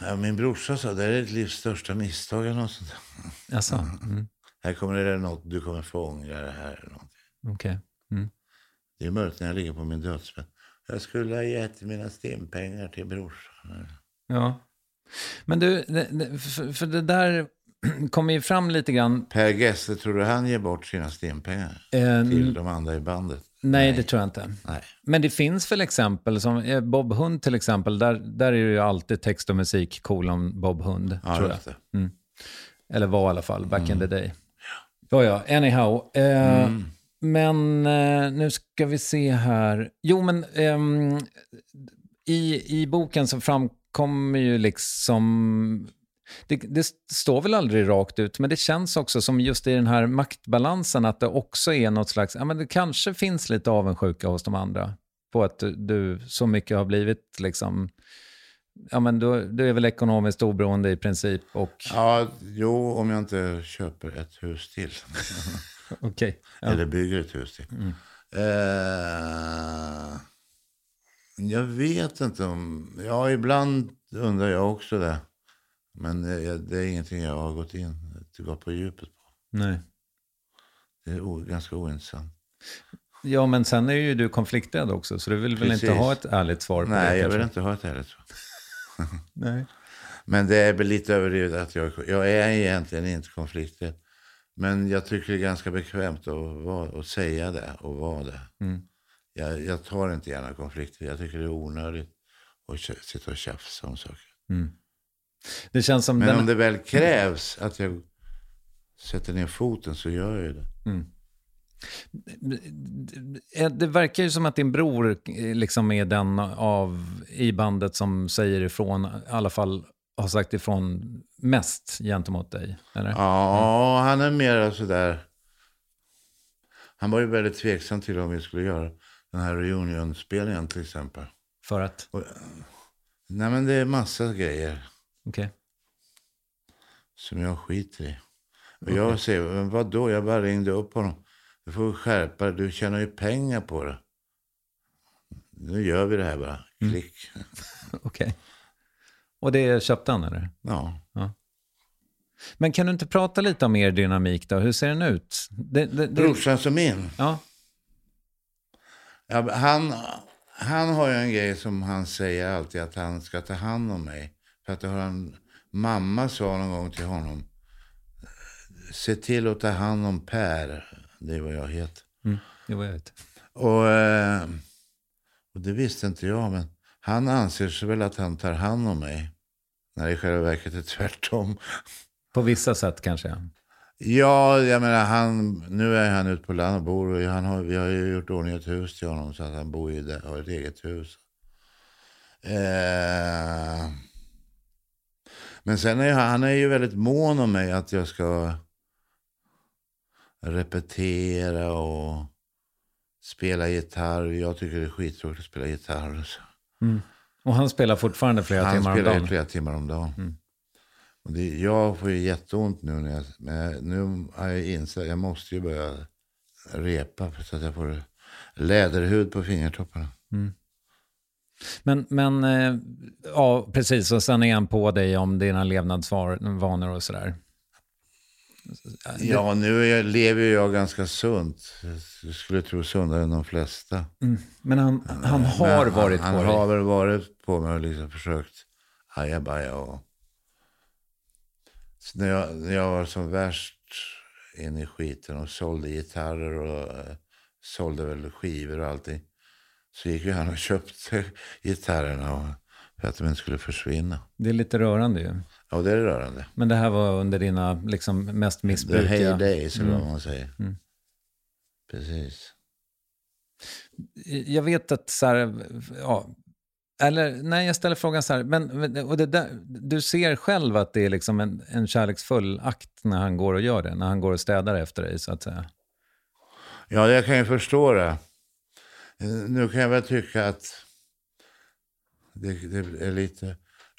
S5: Ja, min brorsa sa det är ditt livs största misstag eller något sånt.
S1: Alltså, mm.
S5: Här kommer det något, du kommer få ångra det här. Eller någonting.
S1: okej. Mm.
S5: Det är möjligt när jag ligger på min dödsbädd. Jag skulle ha gett mina stimpengar till brorsan.
S1: Ja. Men du, för det där kommer ju fram lite grann.
S5: Per Gessle, tror du han ger bort sina stimpengar
S1: Eh,
S5: till de andra i bandet?
S1: Nej, det tror jag inte.
S5: Nej.
S1: Men det finns väl exempel, som eh, Bob Hund till exempel, där, där är det ju alltid text och musik kolon Bob Hund,
S5: Ja,
S1: tror jag. Mm. Eller var i alla fall, back in the day. Ja, ja, anyhow. Eh, Men eh, nu ska vi se här. Jo, men ehm, i, i boken så framkommer ju liksom... Det, det står väl aldrig rakt ut, men det känns också som just i den här maktbalansen att det också är något slags... Ja, men det kanske finns lite avundsjuka hos de andra på att du, du så mycket har blivit liksom... Ja, men du, du är väl ekonomiskt oberoende i princip och...
S5: Ja, jo, om jag inte köper ett hus till.
S1: Okej. Ja.
S5: Eller bygger ett hus till. Eh, jag vet inte om... Ja, ibland undrar jag också det. Men det, det är ingenting jag har gått in gått på djupet på.
S1: Nej.
S5: Det är ganska ointressant.
S1: Ja, men sen är ju du konflikträdd också, så du vill väl
S5: Precis.
S1: inte ha ett ärligt svar på det?
S5: Nej, jag vill inte ha ett ärligt svar.
S1: Nej.
S5: Men det är väl lite överdrivet att jag, jag är egentligen inte konflikträdd. Men jag tycker det är ganska bekvämt att, vara, att säga det och vara det.
S1: Mm.
S5: Jag, jag tar inte gärna konflikter. Jag tycker det är onödigt att sitta och tjafsa om saker.
S1: Det känns som
S5: Men
S1: den...
S5: om det väl krävs att jag sätter ner foten så gör jag ju det.
S1: Eh, Det verkar ju som att din bror eh, liksom är den av i bandet som säger ifrån, i alla fall har sagt ifrån mest gentemot dig. Eller?
S5: Ja, han är mer sådär. Han var ju väldigt tveksam till om vi skulle göra den här reunion-spelningen till exempel.
S1: För att?
S5: Nej men det är massa grejer
S1: Okej.
S5: som jag skiter i. Och jag säger, men vadå? Jag bara ringde upp honom. Du får skärpa dig, du tjänar ju pengar på det. Nu gör vi det här bara. Klick.
S1: Okej. Och det köpte han eller?
S5: Ja.
S1: Men kan du inte prata lite om er dynamik då? Hur ser den ut? Det, det, det...
S5: Brorsans och min.
S1: Ja.
S5: Ja, han, han har ju en grej som han säger alltid att han ska ta hand om mig. För att han, mamma sa någon gång till honom. Se till att ta hand om Per. Det är vad jag heter.
S1: Mm, det var jag vet.
S5: Och, eh, och det visste inte jag. Men han anser sig väl att han tar hand om mig. När det i själva verket är tvärtom.
S1: På vissa sätt kanske. ja.
S5: Ja, jag menar han, nu är han ute på land och bor och han har, vi har ju gjort ordning ett hus till honom så att han bor i det, har ett eget hus. Eh, men sen är han, han är ju väldigt mån om mig att jag ska repetera och spela gitarr. Jag tycker det är skittråkigt att spela gitarr. och Så.
S1: Och han spelar fortfarande flera
S5: Han
S1: timmar om
S5: spelar ju
S1: dagen.
S5: flera timmar om dagen. Och det, jag får ju jätteont nu när jag, men nu har jag insett jag måste ju börja repa för så att jag får läderhud på fingertopparna.
S1: Men, men eh, ja, precis. Och sen är han på dig om dina levnadsvanor och sådär.
S5: Ja, nu jag, lever jag ganska sunt. Jag skulle tro sundare än de flesta.
S1: Men han, han har
S5: Men
S1: varit
S5: han,
S1: på
S5: han
S1: dig.
S5: har väl varit på mig och liksom försökt ajabaja. Och... Så när, jag, när jag var som värst in i skiten och sålde gitarrer och eh, sålde väl skivor och allting. Så gick han och köpte gitarrerna för att de inte skulle försvinna.
S1: Det är lite rörande ju.
S5: Ja, det är rörande.
S1: Men det här var under dina liksom, mest
S5: The
S1: missbrukiga...
S5: heydays, eller
S1: Mm.
S5: vad man säger.
S1: Mm.
S5: Precis.
S1: Jag vet att så här, ja, eller nej, jag ställer frågan så här, men, men- och det där, du ser själv att det är liksom en, en kärleksfull akt när han går och gör det, när han går och städar efter dig så att säga.
S5: Ja, jag kan ju förstå det. Eh, Nu kan jag väl tycka att det, det är lite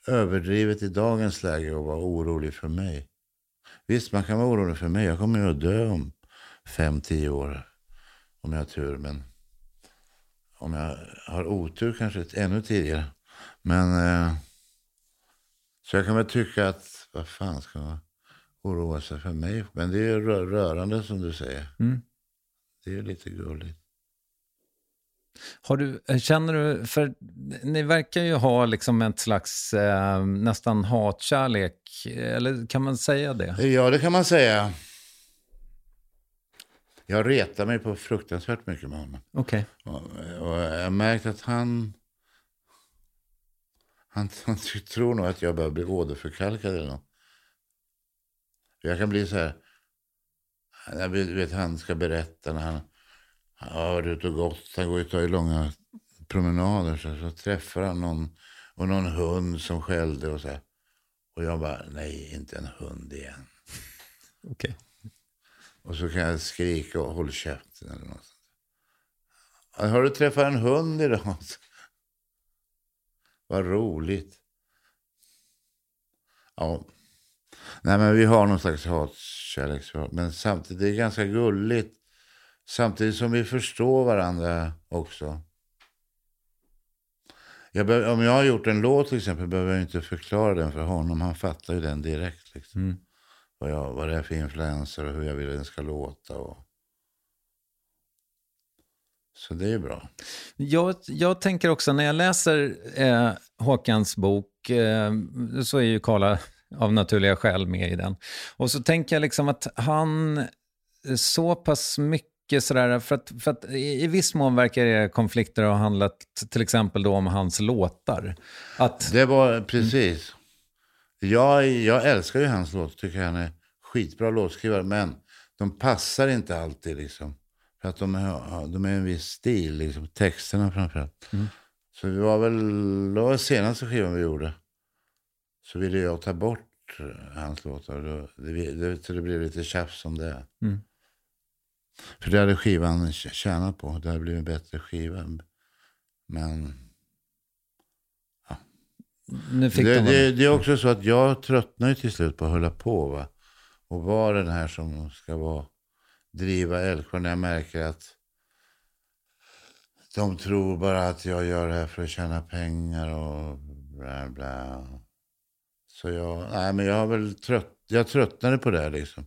S5: överdrivet i dagens läge att vara orolig för mig. Visst, man kan vara orolig för mig. Jag kommer ju att dö om fem, tio år. Om jag har tur. Men om jag har otur kanske ännu tidigare. Men eh, så jag kan väl tycka att vad fan ska man oroa sig för mig? Men det är rörande som du säger.
S1: Mm.
S5: Det är ju lite gulligt.
S1: Du, känner du, för ni verkar ju ha liksom ett slags eh, nästan hatkärlek, eller kan man säga det?
S5: Ja, det kan man säga. Jag retar mig på fruktansvärt mycket med honom.
S1: Okej.
S5: Och, och jag har märkt att han, han... Han tror nog att jag börjar bli åderförkalkad eller något. Jag kan bli så här... Vet, vet han ska berätta när han varit ute och gått. Han går ju tar långa promenader. Så, så träffar han någon och någon hund som skällde och så här. Och jag bara, nej, inte en hund igen.
S1: Okej.
S5: Och så kan jag skrika och håll käften eller något sånt. Ja, Har du träffat en hund idag? Vad roligt. Ja. Nej men vi har någon slags hatkärleksförhållande. Men samtidigt, det är ganska gulligt. Samtidigt som vi förstår varandra också. Jag behöver, om jag har gjort en låt till exempel behöver jag inte förklara den för honom. Han fattar ju den direkt. Liksom
S1: Mm.
S5: vad, jag, vad det är för influenser och hur jag vill att den ska låta. Och... Så det är bra.
S1: Jag, jag tänker också när jag läser eh, Håkans bok eh, så är ju Karla av naturliga skäl med i den. Och så tänker jag liksom att han så pass mycket sådär, för att, för att i, viss mån verkar era konflikter ha handlat till exempel då om hans låtar. Att,
S5: Det var precis. Jag, jag älskar ju hans låt. Tycker han är skitbra låtskrivare. Men de passar inte alltid liksom. För att de är, de är en viss stil. Liksom. Texterna framförallt. Så det var väl det var senaste skivan vi gjorde. Så ville jag ta bort eh, hans låtar. Då- Det, det, så det blev lite tjafs om det.
S1: Mm.
S5: För det hade skivan tj- tjänat på. Det hade blivit en bättre skiva. Men
S1: fick
S5: det,
S1: de
S5: det, det är också så att jag tröttnar ju till slut på att hålla på. Va? Och vara den här som ska vara, driva Älvsjö när jag märker att de tror bara att jag gör det här för att tjäna pengar och bla bla. Så jag, nej men jag har väl trött, jag tröttnade på det här liksom.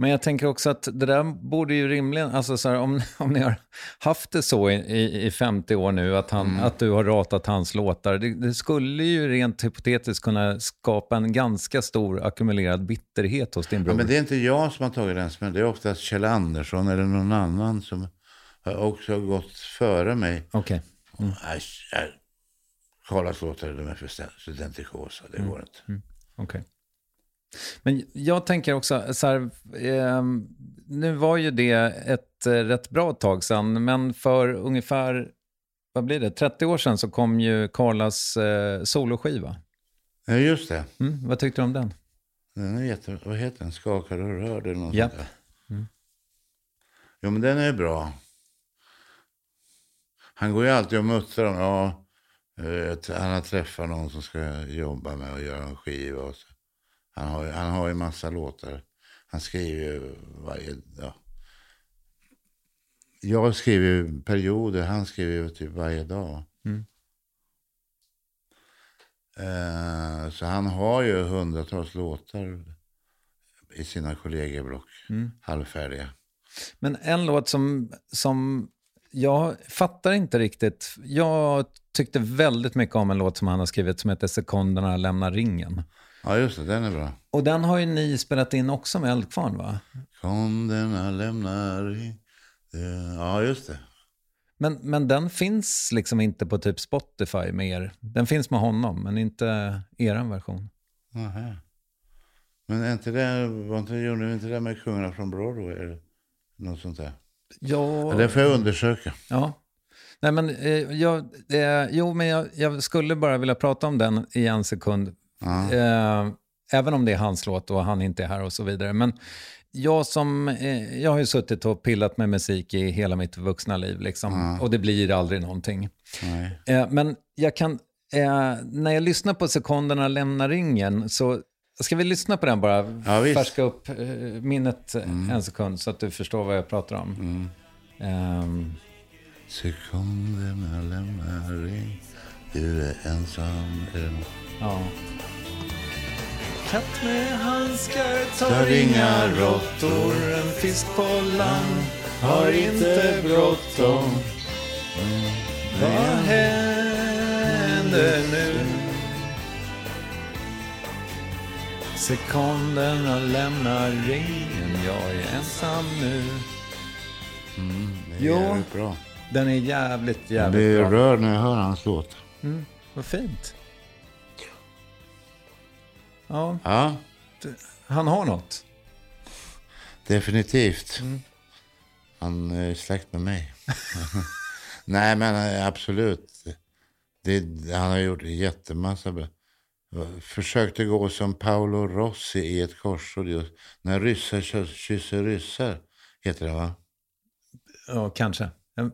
S1: Men jag tänker också att det där borde ju rimligen, alltså så här, om, om ni har haft det så i, i, i 50 år nu, att, han,
S5: Mm.
S1: att du har ratat hans låtar, det, det skulle ju rent hypotetiskt kunna skapa en ganska stor ackumulerad bitterhet hos din bror.
S5: Ja, men det är inte jag som har tagit den smällen. Det är oftast Kjell Andersson eller någon annan som har också gått före mig.
S1: Okej.
S5: Mm. Karlas låtar de är för studentikosa, det går inte.
S1: Okej. Men jag tänker också så här, ehm, nu var ju det ett eh, rätt bra tag sedan, men för ungefär, vad blir det, 30 år sedan så kom ju Karlas eh, soloskiva.
S5: Ja, just det.
S1: Mm, vad tyckte du om den?
S5: Den är jätte... Vad heter den? Skakar och rör eller något
S1: Japp.
S5: sånt där. Jo, men den är bra. Han går ju alltid och muttrar om, ja, eh, han har träffat någon som ska jobba med och göra en skiva. Och så. Han, har, han har ju massa låtar. Han skriver ju varje, ja. jag skriver perioder, han skriver ju typ varje dag.
S1: Mm.
S5: Eh, så han har ju hundratals låtar i sina kollegieblock,
S1: Mm.
S5: halvfärdiga.
S1: Men en låt som, som jag fattar inte riktigt. Jag tyckte väldigt mycket om en låt som han har skrivit som heter Sekunderna lämnar ringen.
S5: Ja, just det, den är bra.
S1: Och den har ju ni spelat in också med Eldkvarn va?
S5: Kunderna lämnar Ja, just det.
S1: Men, men den finns liksom inte på typ Spotify med er. Den finns med honom, men inte eran version.
S5: Nähä. Men är inte det, var inte, gjorde ni inte det med Kungarna från Broadway? Eller något sånt där?
S1: Ja,
S5: det får jag undersöka.
S1: ja. Nej, men, eh, jag, eh, jo, men jag, jag skulle bara vilja prata om den i en sekund. Eh, även om det är hans låt och han inte är här och så vidare. Men jag, som, eh, jag har ju suttit och pillat med musik i hela mitt vuxna liv. Liksom, Och det blir aldrig någonting. Eh, men jag kan, eh, när jag lyssnar på sekunderna lämna ringen så ska vi lyssna på den bara?
S5: Ja, visst.
S1: Färska upp eh, minnet eh, en sekund så att du förstår vad jag pratar om. Ehm,
S5: Sekunderna lämnar ring. Du är ensam. Är det något?
S1: ja. Katt med handskar
S5: Tar inga råttor,
S1: en fisk på land
S5: har inte bråttom.
S1: Vad händer nu? Sekunderna lämnar ringen, jag är ensam nu.
S5: Det är
S1: Jo.
S5: bra.
S1: Den är jävligt,
S5: Jag
S1: jävligt
S5: blir
S1: bra.
S5: rörd när jag hör hans låt.
S1: Vad fint. Ja,
S5: Ja,
S1: han har något.
S5: definitivt.
S1: Mm.
S5: Han är släkt med mig. Nej, men eh, absolut. Det, han har gjort jättemassa bra. Försökte gå som Paolo Rossi i ett korsord. just. När ryssar kys- kysser ryssar. Heter det va?
S1: Ja, kanske. Mm,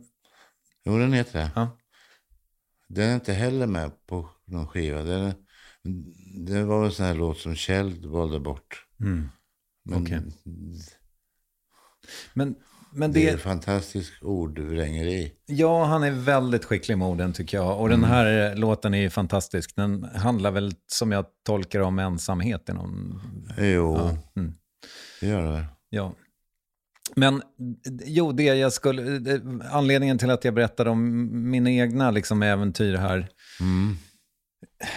S5: Jo, den heter det.
S1: Ja.
S5: Den är inte heller med på någon skiva. Den, är- det var en sån här låt som Kjell valde bort. Men
S1: Okej. Men, men
S5: det är
S1: det,
S5: fantastiskt ordvrängeri.
S1: ja, han är väldigt skicklig med orden tycker jag. Och den här eh, låten är ju fantastisk. Den handlar väl, som jag tolkar om ensamhet i någon...
S5: Jo,
S1: mm.
S5: det gör det.
S1: Ja. Men jo, det jag skulle, anledningen till att jag berättade om mina egna liksom, äventyr här,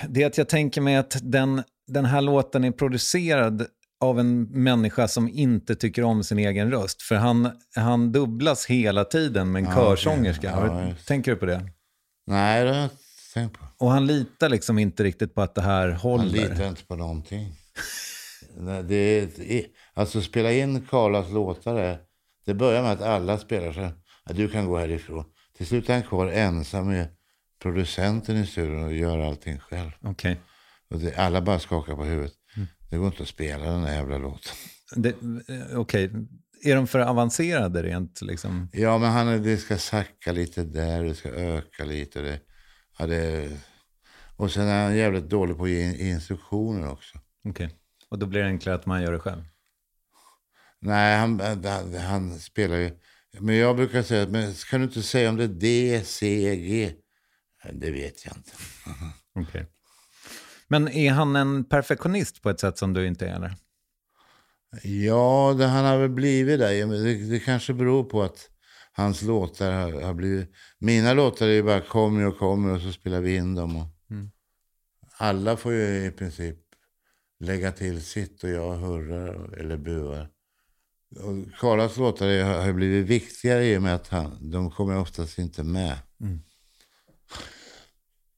S1: det är att jag tänker mig att den, den här låten är producerad av en människa som inte tycker om sin egen röst. För han, han dubblas hela tiden med en
S5: Ja,
S1: körsångerska. Har-
S5: just.
S1: Tänker du på det?
S5: Nej, det har jag inte tänkt på.
S1: Och han litar liksom inte riktigt på att det här håller.
S5: Han litar inte på någonting. Nej, det är, alltså spela in Karlas låtar, är- det börjar med att alla spelar så här. Ja, du kan gå härifrån. Till slut är han kvar ensam med producenten i studion och gör allting själv.
S1: Okej.
S5: Och det, alla bara skakar på huvudet.
S1: Mm.
S5: Det går inte att spela den här jävla låten.
S1: Eh, Okej, är de för avancerade rent liksom?
S5: Ja, men han, det ska sacka lite där, det ska öka lite. Det, ja, det, och sen är han jävligt dålig på att ge instruktioner också.
S1: Okej. Och då blir det enklare att man gör det själv?
S5: Nej, han, han, han spelar ju... Men jag brukar säga, men kan du inte säga om det är D, C, G? Det vet jag inte.
S1: Okej. Men är han en perfektionist på ett sätt som du inte är? Eller?
S5: Ja, det, han har väl blivit det. Det. Det kanske beror på att hans låtar har, har blivit... Mina låtar är ju bara kommer och kommer och så spelar vi in dem. Och Alla får ju i princip lägga till sitt och jag hurrar eller buar. Karlas låtar har blivit viktigare i och med att han, de kommer oftast inte med.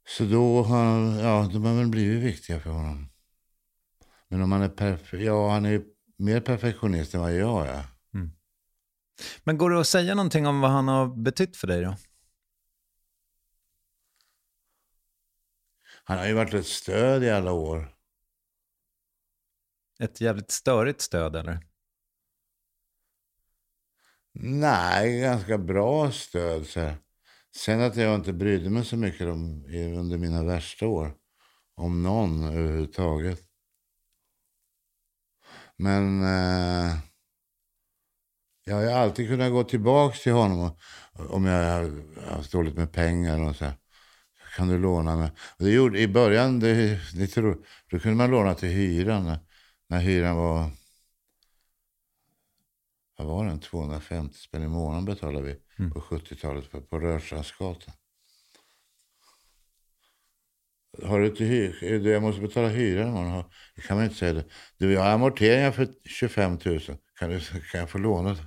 S5: Så då har han- ja, de har väl blivit viktiga för honom. Men om han är perfekt, ja han är mer perfektionist än vad jag är.
S1: Men går det att säga någonting om vad han har betytt för dig då?
S5: Han har ju varit ett stöd i alla år.
S1: Ett jävligt störigt stöd eller?
S5: Nej, ganska bra stöd. Så. Sen att jag inte brydde mig så mycket om, under mina värsta år. Om någon överhuvudtaget. Men... Eh, Jag har ju alltid kunnat gå tillbaka till honom och, om jag har haft dåligt med pengar. Och så här. Kan du låna mig? Och det gjorde, I början, det, det, då kunde man låna till hyran. När, när hyran var, vad var den? 250 spänn i månaden betalade vi
S1: Mm.
S5: på 70-talet på, på Rörstrandsgatan. Har du inte hyr, du, jag måste betala hyran imorgon. Det kan man inte säga det. Du, jag har amorteringar för 25 000. Kan, du, kan jag få låna?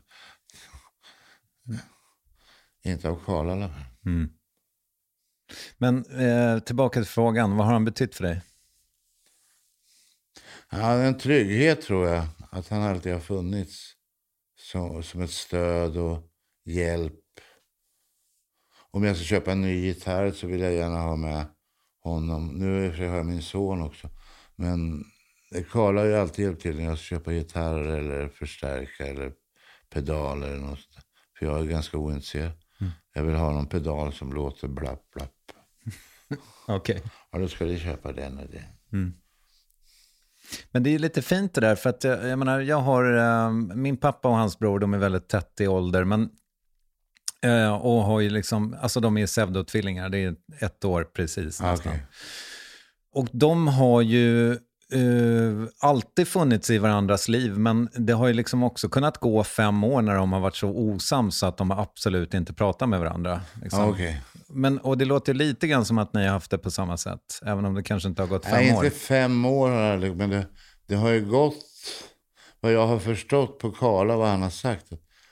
S5: Inte av Karl alla.
S1: Mm. Men eh, tillbaka till frågan, vad har han betytt för dig?
S5: Han hade en trygghet tror jag. Att han alltid har funnits. Som, som ett stöd och hjälp. Om jag ska köpa en ny gitarr så vill jag gärna ha med honom. Nu har jag min son också. Men Karl har ju alltid hjälpt till när jag ska köpa gitarr eller förstärka eller pedaler eller något. För jag är ganska ointresserad. Jag vill ha någon pedal som låter blapp blapp.
S1: Okej.
S5: Ja, då ska du köpa den och den.
S1: Men det är lite fint det där, för att jag, jag menar, jag har, eh, min pappa och hans bror, de är väldigt tätt i ålder, men eh, och har ju liksom, alltså de är pseudotvillingar, det är ett år precis
S5: Ah,
S1: nästan.
S5: okej.
S1: Och de har ju eh, alltid funnits i varandras liv, men det har ju liksom också kunnat gå fem år när de har varit så osams så att de har absolut inte pratat med varandra. Liksom.
S5: Ja, okej.
S1: Men, och det låter lite grann som att ni har haft det på samma sätt, även om det kanske inte har gått fem
S5: Nej,
S1: år.
S5: inte fem år har det men det, det har ju gått, vad jag har förstått på Karla, vad han har sagt,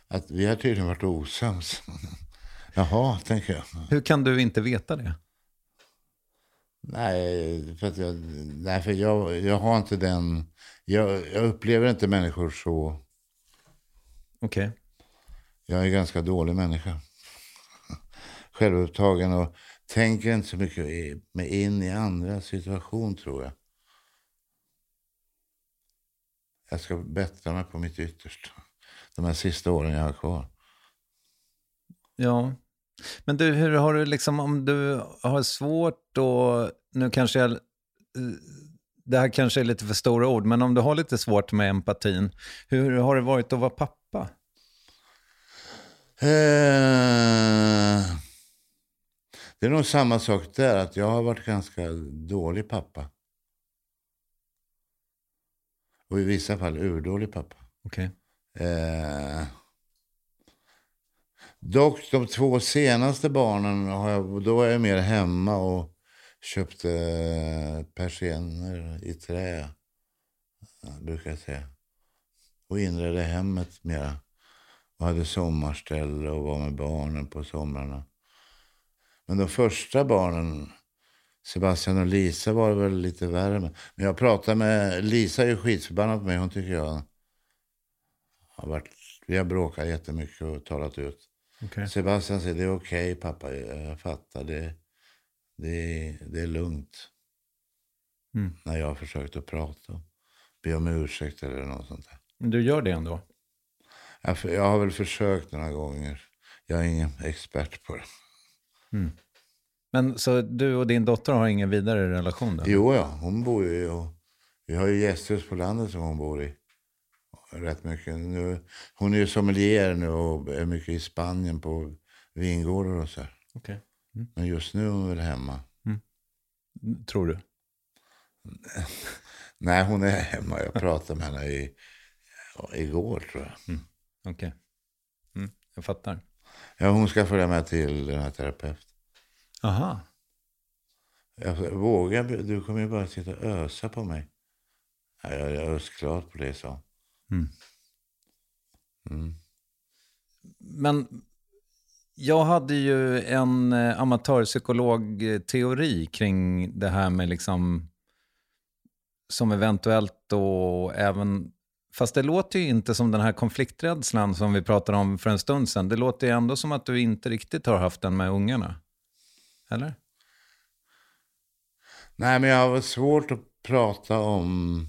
S5: att vi har tydligen varit osams. Jaha, tänker jag.
S1: Hur kan du inte veta det?
S5: Nej, för, att jag, nej, för jag, jag har inte den... Jag, jag upplever inte människor så...
S1: Okej.
S5: Jag är en ganska dålig människa. Självupptagen och tänker inte så mycket mig in i andra situation, tror jag. Jag ska bättra mig på mitt yttersta. De här sista åren jag har kvar.
S1: Ja. Men du, hur har du liksom, om du har svårt och nu kanske jag, eh, det här kanske är lite för stora ord, men om du har lite svårt med empatin, hur har det varit att vara pappa?
S5: Eh, Det är nog samma sak där, att jag har varit ganska dålig pappa. Och i vissa fall urdålig pappa.
S1: Okej.
S5: Eh, dock de två senaste barnen, har jag, då var jag mer hemma och köpte eh, persienner i trä, eh, brukar jag säga. Och inredde hemmet mera. Och hade sommarställe och var med barnen på somrarna. Men de första barnen, Sebastian och Lisa, var väl lite värre med. Men jag pratade med, Lisa är ju skitförbannad på mig. Hon tycker jag har varit, vi har bråkat jättemycket och talat ut.
S1: Okej.
S5: Sebastian säger det är okej pappa, jag fattar. Det, det, det är lugnt.
S1: Mm.
S5: När jag har försökt att prata. Be om ursäkt eller något sånt där.
S1: Men du gör det ändå?
S5: Jag, jag har väl försökt några gånger. Jag är ingen expert på det.
S1: Men så du och din dotter har ingen vidare relation då?
S5: Jo, ja, hon bor ju och vi har ju gästhus på landet som hon bor i. Rätt mycket. Nu, hon är ju sommelier nu och är mycket i Spanien på vingårdar och så här.
S1: Okej.
S5: Men just nu är hon väl hemma.
S1: Tror du?
S5: Nej, hon är hemma. Jag pratade med henne i, igår tror jag.
S1: Okej. Mm, jag fattar.
S5: Ja, hon ska följa med till den här terapeuten.
S1: Aha.
S5: Jag vågar, du kommer ju bara sitta och ösa på mig. Ja, jag är ösklart på det, så.
S1: Men jag hade ju en eh, amatörpsykologteori kring det här med liksom som eventuellt och även Fast det låter ju inte som den här konflikträdslan som vi pratade om för en stund sedan. Det låter ju ändå som att du inte riktigt har haft den med ungarna. Eller?
S5: Nej, men jag har svårt att prata om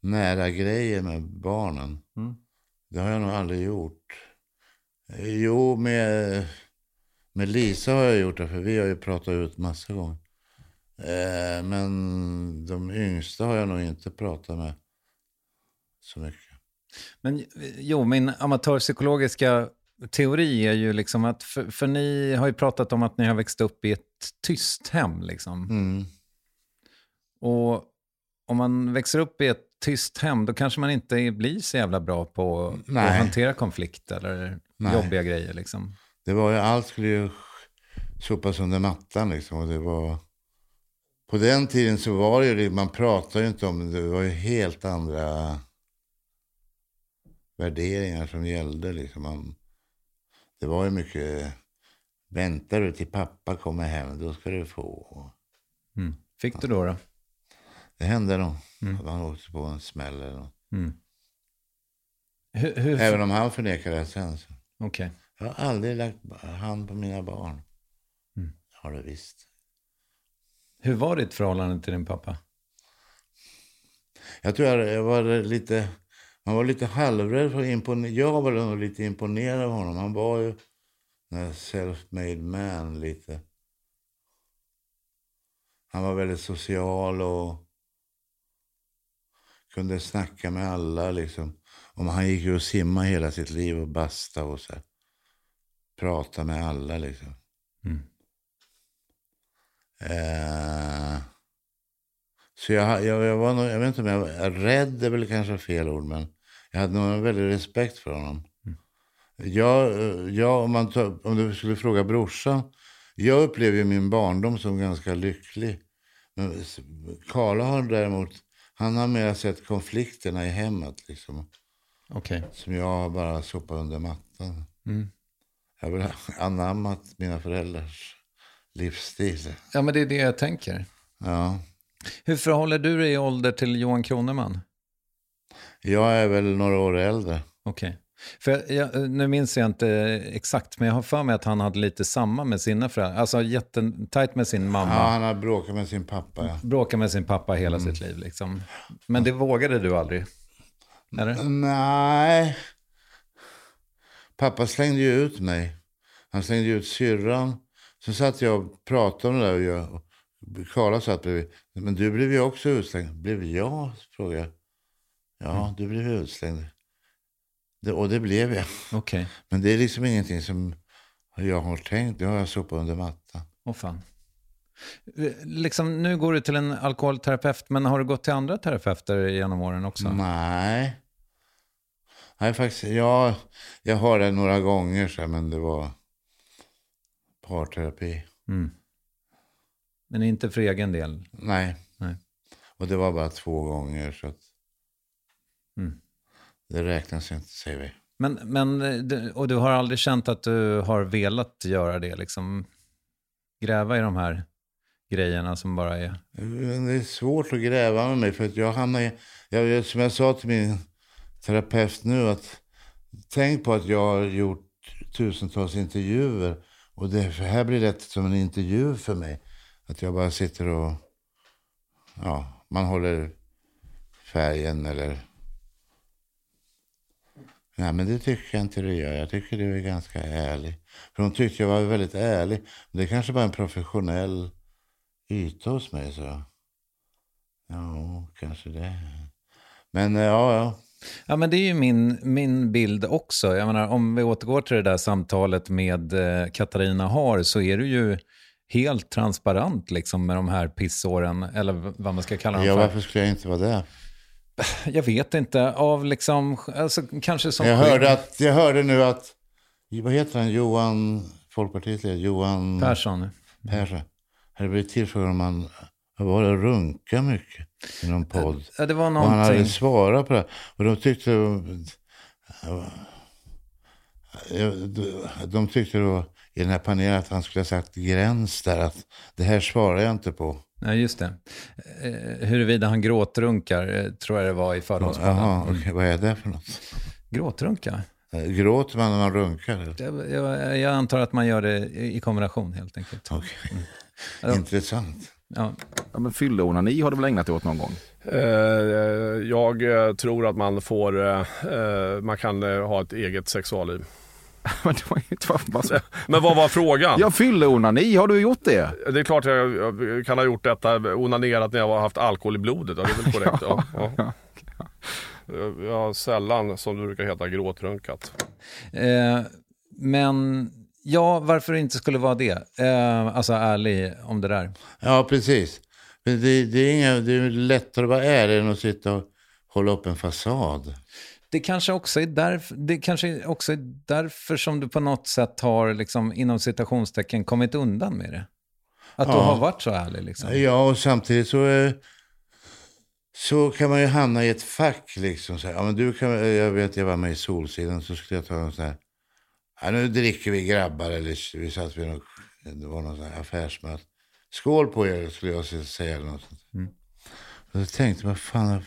S5: nära grejer med barnen. Det har jag nog aldrig gjort. Jo, med, med Lisa har jag gjort det, för vi har ju pratat ut massa gånger. Eh, men de yngsta har jag nog inte pratat med så mycket.
S1: Men jo, min amatörpsykologiska teori är ju liksom att, för, för ni har ju pratat om att ni har växt upp i ett tyst hem. Liksom.
S5: Mm.
S1: Och om man växer upp i ett tyst hem, då kanske man inte blir så jävla bra på att
S5: Nej.
S1: hantera konflikt eller
S5: Nej.
S1: jobbiga grejer. Liksom.
S5: Det var ju, allt skulle ju sopas under mattan liksom. Och det var... På den tiden så var det ju, man pratade ju inte om det, det var ju helt andra värderingar som gällde liksom. Man, det var ju mycket, väntar du till pappa kommer hem, då ska du få.
S1: Mm. Fick du då? då?
S5: Det hände nog.
S1: Mm.
S5: att Man åkte på en smäll eller något.
S1: Mm. Hur, hur,
S5: Även om han förnekade det sen. Så.
S1: Okej.
S5: Jag har aldrig lagt hand på mina barn.
S1: Mm.
S5: Har det visst.
S1: Hur var ditt förhållande till din pappa?
S5: Jag tror jag, jag var lite, man var lite halvrädd för. Jag var nog lite imponerad av honom. Han var ju en self-made man lite. Han var väldigt social och kunde snacka med alla liksom. Om han gick ju och simma hela sitt liv och basta och så här. Prata med alla liksom.
S1: Mm.
S5: Eh, så jag, jag, jag var nog, jag vet inte om jag var rädd, är väl kanske fel ord, men jag hade nog en väldig respekt för honom. Jag, eh, jag, om, man tar, om du skulle fråga brorsan, jag upplever min barndom som ganska lycklig. Men Karla har däremot, han har mer sett konflikterna i hemmet liksom.
S1: Okej.
S5: Som jag bara sopat under mattan.
S1: Mm.
S5: Jag har anammat mina föräldrars livsstil.
S1: Ja, men det är det jag tänker.
S5: Ja.
S1: Hur förhåller du dig i ålder till Johan Kroneman?
S5: Jag är väl några år äldre.
S1: Okej. För jag, jag, nu minns jag inte exakt, men jag har för mig att han hade lite samma med sina föräldrar. Alltså jättetajt med sin mamma.
S5: Ja, han har bråkat med sin pappa. Ja.
S1: Bråkade med sin pappa hela sitt liv. Liksom. Men det vågade du aldrig? Eller?
S5: Nej. Pappa slängde ju ut mig. Han slängde ut syrran. Så satt jag och pratade om det där. Och jag, Karla satt bredvid. Men du blev ju också utslängd. Blev jag? frågade jag. Ja, du blev utslängd. Det, och det blev jag.
S1: Okej.
S5: Men det är liksom ingenting som jag har tänkt. Det har jag sopat under mattan.
S1: Åh fan. Liksom, nu går du till en alkoholterapeut, men har du gått till andra terapeuter genom åren också?
S5: Nej. Nej, faktiskt. Jag, jag har det några gånger, så men det var parterapi.
S1: Mm. Men inte för egen del?
S5: Nej.
S1: Nej.
S5: Och det var bara två gånger, så att
S1: Mm.
S5: det räknas inte, säger vi.
S1: Men, men, eh, och du har aldrig känt att du har velat göra det? Liksom, gräva i de här grejerna som bara är...
S5: Det är svårt att gräva med mig, för att jag hamnar i... Jag, som jag sa till min terapeut nu, att tänk på att jag har gjort tusentals intervjuer. Och det här blir det som en intervju för mig. Att jag bara sitter och... Ja, man håller färgen eller... Nej, men det tycker jag inte du gör. Jag tycker du är ganska ärlig. För hon tyckte jag var väldigt ärlig. Det är kanske bara en professionell yta hos mig. Så. Ja, kanske det. Men eh, ja, ja.
S1: Ja, men det är ju min, min bild också. Jag menar, om vi återgår till det där samtalet med eh, Katarina Har så är du ju helt transparent liksom, med de här pissåren, eller vad man ska kalla dem
S5: ja
S1: för.
S5: varför skulle jag inte vara det?
S1: Jag vet inte, av liksom, alltså, kanske som...
S5: Jag hörde, att, jag hörde nu att, vad heter han, Johan, Folkpartiet, Johan
S1: Persson.
S5: Persson. Hade blivit tillfrågad om han var det, runka mycket i någon podd.
S1: Ja, det var
S5: Och han hade
S1: någonting.
S5: svarat på det. Och de tyckte... De- De tyckte då i den här panelen att han skulle ha sagt gräns där. Att det här svarar jag inte på.
S1: Ja, just det. Eh, huruvida han gråtrunkar, eh, tror jag det var i Fördomspodden.
S5: Jaha,
S1: Mm.
S5: okej. Vad är det för något?
S1: Gråtrunka?
S5: Eh, Gråter man när man runkar? eller?
S1: Jag, jag, jag antar att man gör det i kombination helt enkelt.
S5: Okej.
S1: Ja.
S5: Intressant.
S1: Ja.
S8: Ja, men fylleonani har du väl ägnat dig åt någon gång?
S9: Eh, jag tror att man får, eh, man kan ha ett eget sexualliv.
S8: Men det var inte varför man så...
S9: Men vad var frågan?
S8: Ja, fylleonani, har du gjort det?
S9: Det är klart jag, jag kan ha gjort detta, onanerat när jag har haft alkohol i blodet. Ja, det är väl korrekt. Ja, ja. Eh, Jag har sällan, som det brukar heta, gråtrunkat.
S1: Eh, men ja, varför det inte skulle vara det? Eh, alltså ärlig om det där.
S5: Ja, precis. Men det, det, är inga, det är lättare att vara ärlig än att sitta och hålla upp en fasad.
S1: Det kanske också är därför, det kanske också är därför som du på något sätt har, liksom, inom citationstecken, kommit undan med det. Att du
S5: Ja.
S1: har varit så ärlig. Liksom.
S5: Ja, och samtidigt så, eh, så kan man ju hamna i ett fack. Liksom, så här. Ja, men du kan, jag vet, jag var med i Solsidan, så skulle jag ta en sån här... Ja, nu dricker vi grabbar, eller vi satt vid någon, det var någon sån här affärsmöte. Skål på er, skulle jag säga. Eller något sånt.
S1: Mm.
S5: Och då tänkte jag, vad fan,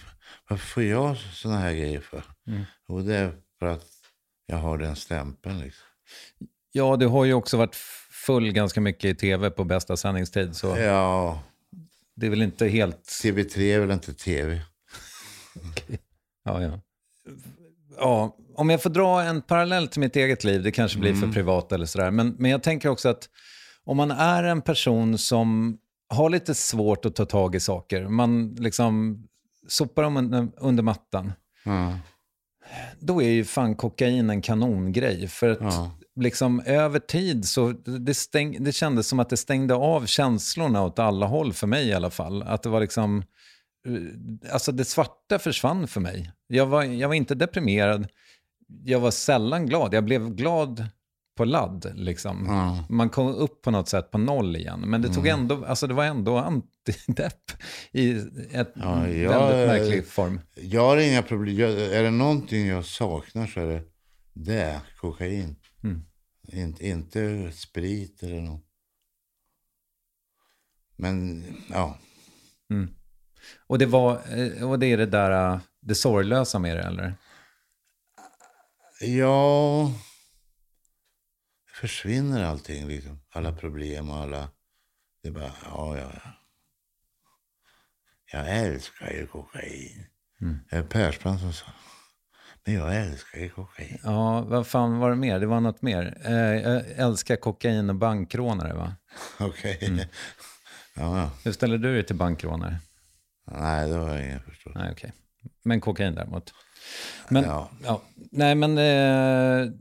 S5: varför får jag såna här grejer för?
S1: Mm.
S5: Och det är för att jag har den stämpeln. Liksom.
S1: Ja, du har ju också varit full ganska mycket i tv på bästa sändningstid. Så
S5: Ja,
S1: det är väl inte helt...
S5: TV3 är väl inte TV?
S1: Ja, ja. ja, om jag får dra en parallell till mitt eget liv, det kanske blir för
S5: Mm.
S1: privat eller sådär, men, men jag tänker också att om man är en person som har lite svårt att ta tag i saker, man liksom sopar dem under, mattan,
S5: Ja.
S1: då är ju fan kokain en kanongrej. För att
S5: Ja.
S1: liksom över tid så det, stäng, det kändes som att det stängde av känslorna åt alla håll för mig i alla fall. Att det var liksom, eh, alltså det svarta försvann för mig. Jag var, jag var inte deprimerad, jag var sällan glad. Jag blev glad på ladd liksom.
S5: Ja.
S1: Man kom upp på något sätt på noll igen. Men det tog
S5: Mm.
S1: ändå, alltså det var ändå antidepp i ett
S5: Ja, jag-
S1: väldigt märklig form.
S5: Jag har inga problem. Jag, är det någonting jag saknar så är det det, kokain.
S1: Mm.
S5: Inte, inte sprit eller något. Men ja,
S1: Mm. Och, det var, eh, och det är det där, eh, det sorglösa med det, eller?
S5: ja. Försvinner allting liksom. Alla problem och alla. Det är bara, ja, ja, ja. Jag älskar ju kokain.
S1: Mm.
S5: Det är Persbrandt som sa. Men jag älskar ju kokain.
S1: Ja, vad fan var det mer? Det var något mer. Eh, jag älskar kokain och bankrånare, va?
S5: Okej.
S1: Mm.
S5: Ja.
S1: Hur ställer du dig till bankrånare?
S5: Nej, det har jag ingen förstått.
S1: Nej, okej. Men kokain däremot. Men, ja.
S5: Ja.
S1: nej, men... Eh,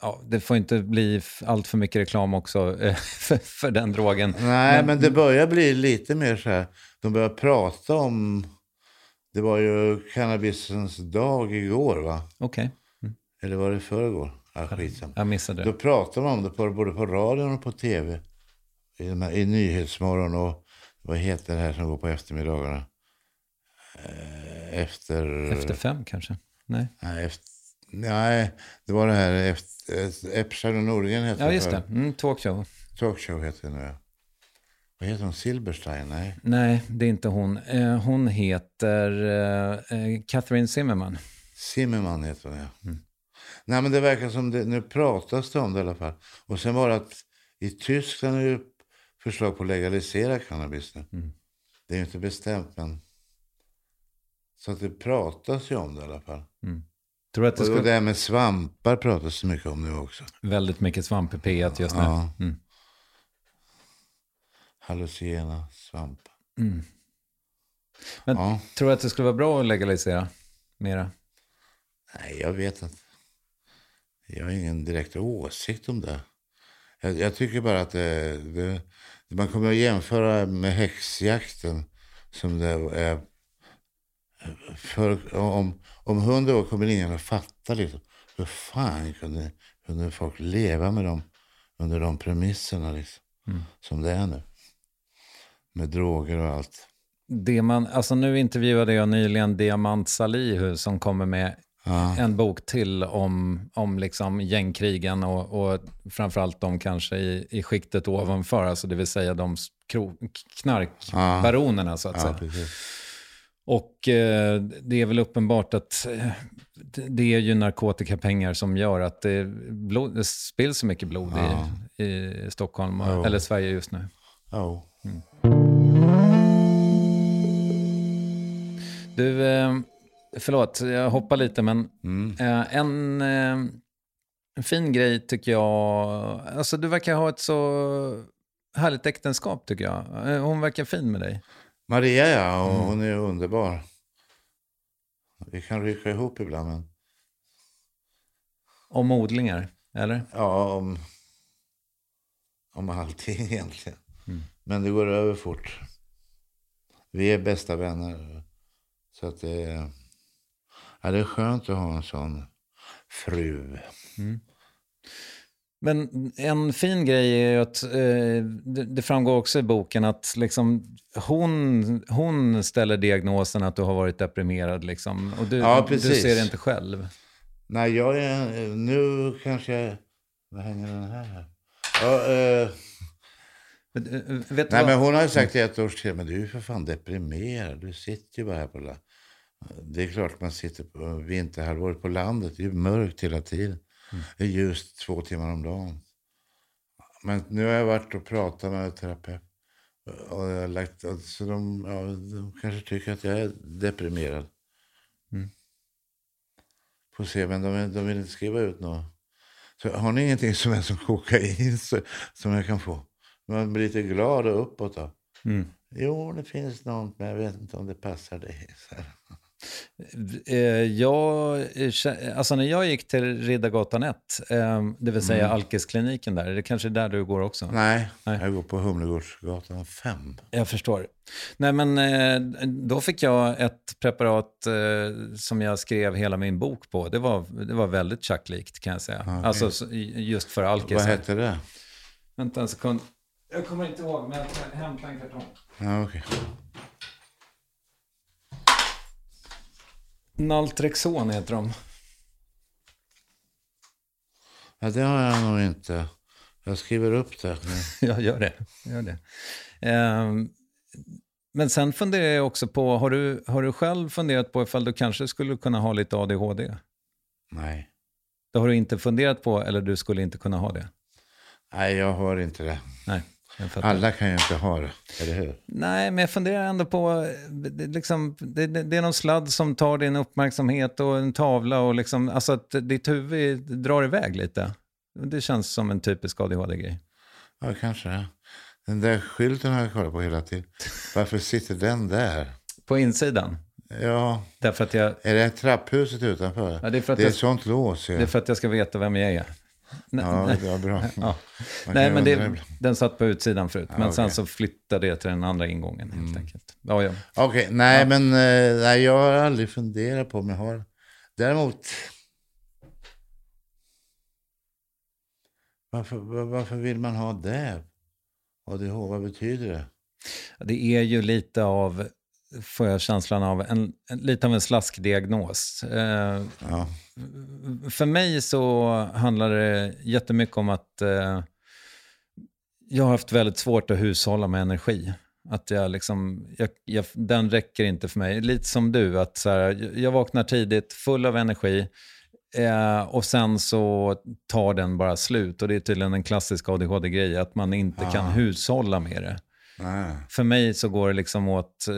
S1: ja, det får inte bli allt för mycket reklam också eh, för, för den drogen.
S5: Nej, men, det börjar bli lite mer så här. De börjar prata om... Det var ju cannabisens dag igår, va?
S1: Okej,
S5: Eller var det förrgår? Ja, skitsamma.
S1: jag missade
S5: Då
S1: det.
S5: pratar man om det på, både på radion och på tv. I, I Nyhetsmorgon och vad heter det här som går på eftermiddagarna? Eh, Efter...
S1: Efter fem kanske? Nej.
S5: Nej, efter, nej, det var det här. Epstein och Norgren heter
S1: Ja, just det. Mm, talkshow.
S5: Talkshow heter det nu. Vad heter hon? Silberstein? Nej.
S1: Nej, det är inte hon. Eh, hon heter eh, eh, Catherine Zimmerman.
S5: Zimmerman heter hon, ja. Nej, men det verkar som det, nu pratas det om det i alla fall. Och sen var det att i Tyskland är det förslag på att legalisera cannabis nu. Det är ju inte bestämt, men... Så att det pratas ju om det i alla fall.
S1: Tror att det
S5: Och, och
S1: skulle...
S5: det här med svampar pratas det mycket om nu också.
S1: Väldigt mycket svamp i P1 just nu.
S5: Ja.
S1: Mm.
S5: Hallucinogena svampar.
S1: Men
S5: Ja.
S1: tror du att det skulle vara bra att legalisera mera?
S5: Nej, jag vet inte. Jag har ingen direkt åsikt om det. Jag, jag tycker bara att det, det, man kommer att jämföra med häxjakten som det är. För, om, om hundra år kommer ingen att fatta liksom, hur fan kunde, kunde folk leva med dem under de premisserna liksom, som det är nu. Med droger och allt.
S1: Det man, alltså nu intervjuade jag nyligen Diamant Salihu som kommer med
S5: Ja.
S1: en bok till om, om liksom gängkrigen och, och framförallt de kanske i, i skiktet ovanför, alltså det vill säga de knarkbaronerna så att
S5: Ja,
S1: säga.
S5: precis.
S1: Och eh, det är väl uppenbart att eh, det- är ju narkotikapengar som gör att det, blod, det spills så mycket blod
S5: Ja.
S1: i, i Stockholm,
S5: Ja.
S1: eller Sverige just nu.
S5: Ja.
S1: Du, eh, förlåt, jag hoppar lite, men
S5: Mm.
S1: eh, en, en fin grej tycker jag, alltså du verkar ha ett så härligt äktenskap tycker jag. Hon verkar fin med dig.
S5: Maria ja, och hon är underbar. vi kan rycka ihop ibland. Men,
S1: Om odlingar, eller?
S5: ja, om, om allting egentligen. Men det går över fort. Vi är bästa vänner. Så att det, ja, det är skönt att ha en sån fru.
S1: Men en fin grej är ju att eh, det, framgår också i boken att liksom, hon, hon ställer diagnosen att du har varit deprimerad. Liksom, och du,
S5: Ja,
S1: du ser det inte själv.
S5: Nej, jag är... Nu kanske jag... Vad hänger den här? Ja, eh,
S1: eh, du
S5: nej,
S1: vad?
S5: men hon har ju sagt i ett års tid, men du är ju för fan deprimerad. Du sitter ju bara här på landet. Det är klart man sitter på vinterhalvåret på landet. Det är ju mörkt hela tiden. Det är ljust två timmar om dagen. Men nu har jag varit och pratat med terapeut. Och jag har lagt, så de, ja, de kanske tycker att jag är deprimerad. Får se, men de, de vill inte skriva ut något. Så har ni ingenting som är som kokain så, som jag kan få? Man blir lite glad och uppåt då.
S1: Mm.
S5: Jo, det finns något, men jag vet inte om det passar dig. Så här.
S1: Eh, jag, eh, alltså när jag gick till Riddargatan 1, eh, det vill säga
S5: Mm.
S1: Alkiskliniken där, är det kanske där du går också?
S5: Nej,
S1: Nej.
S5: jag går på Humlegårdsgatan 5.
S1: Jag förstår. Nej, men eh, då fick jag ett preparat som jag skrev hela min bok på. Det var, det var väldigt tjacklikt kan jag säga.
S5: Okej.
S1: Alltså så- just för alkis.
S5: Vad hette det?
S1: Vänta en sekund. Jag kommer inte ihåg, men jag kan hämta en kartong.
S5: Ja, okej.
S1: Naltrexon heter de.
S5: Ja, det har jag nog inte. Jag skriver upp det.
S1: Jag gör det. Gör det. Ehm, men sen funderar jag också på, har du, har du själv funderat på ifall du kanske skulle kunna ha lite ADHD?
S5: Nej.
S1: Det har du inte funderat på eller du skulle inte kunna ha det?
S5: Nej, jag har inte det.
S1: Nej.
S5: Alla kan ju inte ha det, eller hur?
S1: Nej, men jag funderar ändå på, det, liksom, det, det, är någon sladd som tar din uppmärksamhet och en tavla och liksom, alltså att ditt huvud drar iväg lite. Det känns som en typisk ADHD-grej.
S5: Ja, kanske det. Den där skylten har jag kollat på hela tiden. Varför sitter den där?
S1: På insidan?
S5: Ja,
S1: Därför att jag,
S5: är det trapphuset utanför?
S1: Ja, det är för att
S5: det är
S1: jag-
S5: sånt lås. Ja.
S1: det är för att jag ska veta vem jag är.
S5: Ja, det var bra.
S1: Ja. Nej, men det, den satt på utsidan förut. Men sen
S5: okej.
S1: så flyttade jag till den andra ingången helt enkelt. Ja, ja.
S5: Okej, nej men eh, nej, jag har aldrig funderat på om jag har. Däremot. Varför, var- varför vill man ha det? ADHD, vad betyder det?
S1: Det är ju lite av, får jag känslan av, en, en, lite av en slaskdiagnos. Eh,
S5: Ja.
S1: För mig så handlar det jättemycket om att eh, jag har haft väldigt svårt att hushålla med energi. Att jag liksom, jag, jag, den räcker inte för mig. Lite som du, att så här, jag vaknar tidigt, full av energi. Eh, och sen så tar den bara slut. Och det är tydligen en klassisk ADHD-grej, att man inte kan
S5: Ah.
S1: hushålla med det.
S5: Nej.
S1: För mig så går det liksom åt eh,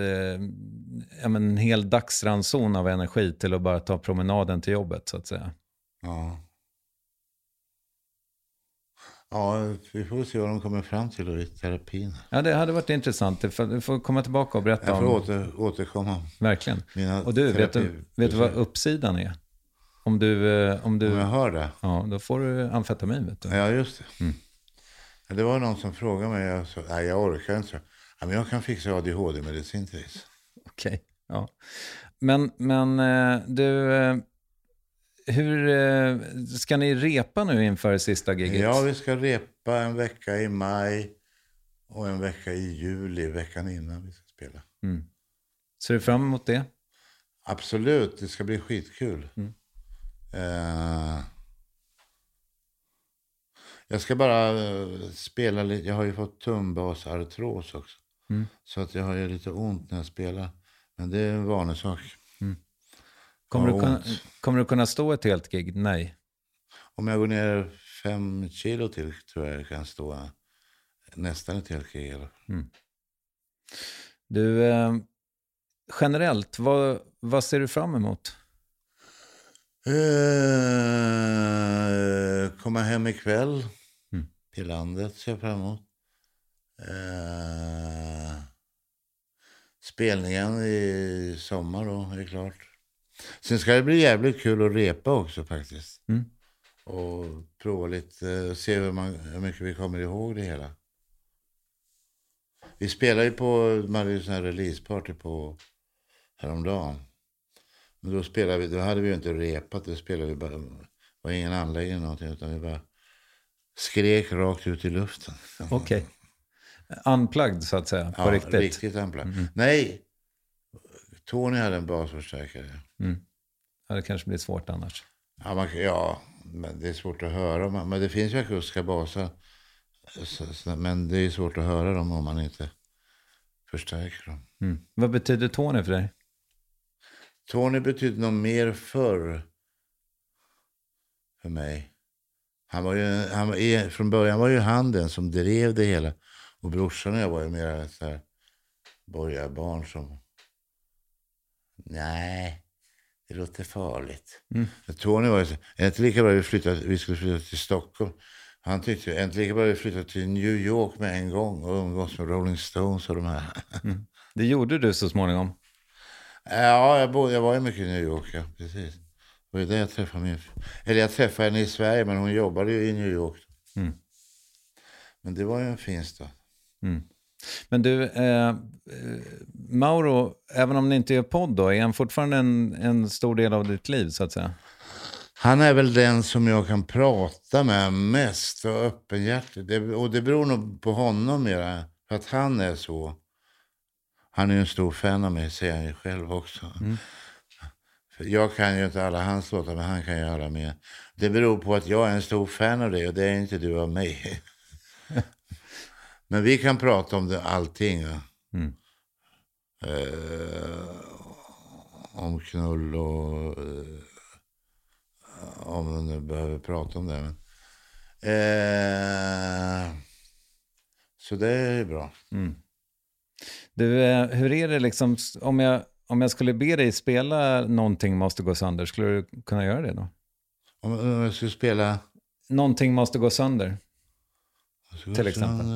S1: ja, men en hel dagsranson av energi till att bara ta promenaden till jobbet så att säga.
S5: Ja. Ja, vi får se vad de kommer fram till i terapin.
S1: Ja, det hade varit intressant. Du får, komma tillbaka och berätta
S5: Jag får
S1: om...
S5: åter, återkomma.
S1: Verkligen.
S5: Mina
S1: Och du, vet du, vet du vad uppsidan är? Om du... eh, Om du
S5: Om jag hör det?
S1: Ja, då får du amfetamin vet du.
S5: Ja, just det.
S1: Mm.
S5: Det var någon som frågade mig. Jag sa, nej, jag orkar inte. Ja, men jag kan fixa ADHD-medicin till dig.
S1: Okej, ja. Men, men eh, du, eh, hur eh, ska ni repa nu inför sista giget?
S5: Ja, vi ska repa en vecka i maj och en vecka i juli, veckan innan vi ska spela.
S1: Mm. Ser du fram emot det?
S5: Absolut, det ska bli skitkul.
S1: Mm.
S5: Eh, jag ska bara eh, spela lite. Jag har ju fått tumbasartros också.
S1: Mm.
S5: Så att jag har ju lite ont när jag spelar. Men det är en vanlig sak.
S1: Kommer, du kunna, kommer du kunna stå ett helt gig? Nej.
S5: Om jag går ner fem kilo till tror jag jag kan stå nästan ett helt gig. eller?
S1: Du, eh, generellt, vad, vad ser du fram emot?
S5: Eh, komma hem ikväll
S1: Mm.
S5: till landet ser jag fram emot. Eh, spelningen i sommar då, är klart. Sen ska det bli jävligt kul att repa också faktiskt.
S1: Mm.
S5: Och prova lite, eh, se hur, man, hur mycket vi kommer ihåg det hela. Vi spelade ju på, man hade ju sån här releaseparty på häromdagen. Men då spelade vi, då hade vi ju inte repat, då spelade vi bara, det var ingen anläggning eller någonting utan vi bara skrek rakt ut i luften.
S1: Okej. Unplugged så att säga, på
S5: ja,
S1: riktigt.
S5: riktigt unplugged.
S1: Mm.
S5: Nej, Tony hade en basförstärkare.
S1: Mm. Ja, det kanske blir svårt annars.
S5: Ja, man, ja, men det är svårt att höra. Men men det finns ju akustiska så, men det är svårt att höra dem om man inte förstärker dem.
S1: Mm. Vad betyder Tony för dig?
S5: Tony betydde nog mer förr för mig. Han var ju, han var, från början var ju han den som drev det hela. Och brorsan och jag var ju mer så här borgarbarn som... Nej, det låter farligt.
S1: Mm.
S5: Tony var ju så, är inte lika bra vi, flyttar, vi skulle flytta till Stockholm? Han tyckte ju, är inte lika bra vi flyttar till New York med en gång och umgås med Rolling Stones och de här.
S1: Mm. Det gjorde du så småningom.
S5: Ja, jag, bodde, jag var ju mycket i New York, ja, precis. Det var där jag träffade min... Eller jag träffade henne i Sverige, men hon jobbade ju i New York.
S1: Mm.
S5: Men det var ju en fin stad.
S1: Mm. Men du, eh, Mauro, även om ni inte gör podd då, är han fortfarande en, en stor del av ditt liv så att säga?
S5: Han är väl den som jag kan prata med mest och öppenhjärtig. Det, och det beror nog på honom mera. För att han är så. Han är ju en stor fan av mig, säger han ju själv också. För jag kan ju inte alla hans låtar, men han kan ju alla mer. Det beror på att jag är en stor fan av dig och det är inte du av mig. men vi kan prata om det, allting. Ja.
S1: Mm.
S5: Eh, om knull och... Eh, om man nu behöver prata om det. Men, eh, så det är bra.
S1: Mm. Du, eh, hur är det liksom, om jag, om jag skulle be dig spela någonting måste gå sönder, skulle du kunna göra det då?
S5: Om, om jag skulle spela...
S1: Någonting måste gå sönder. Till exempel.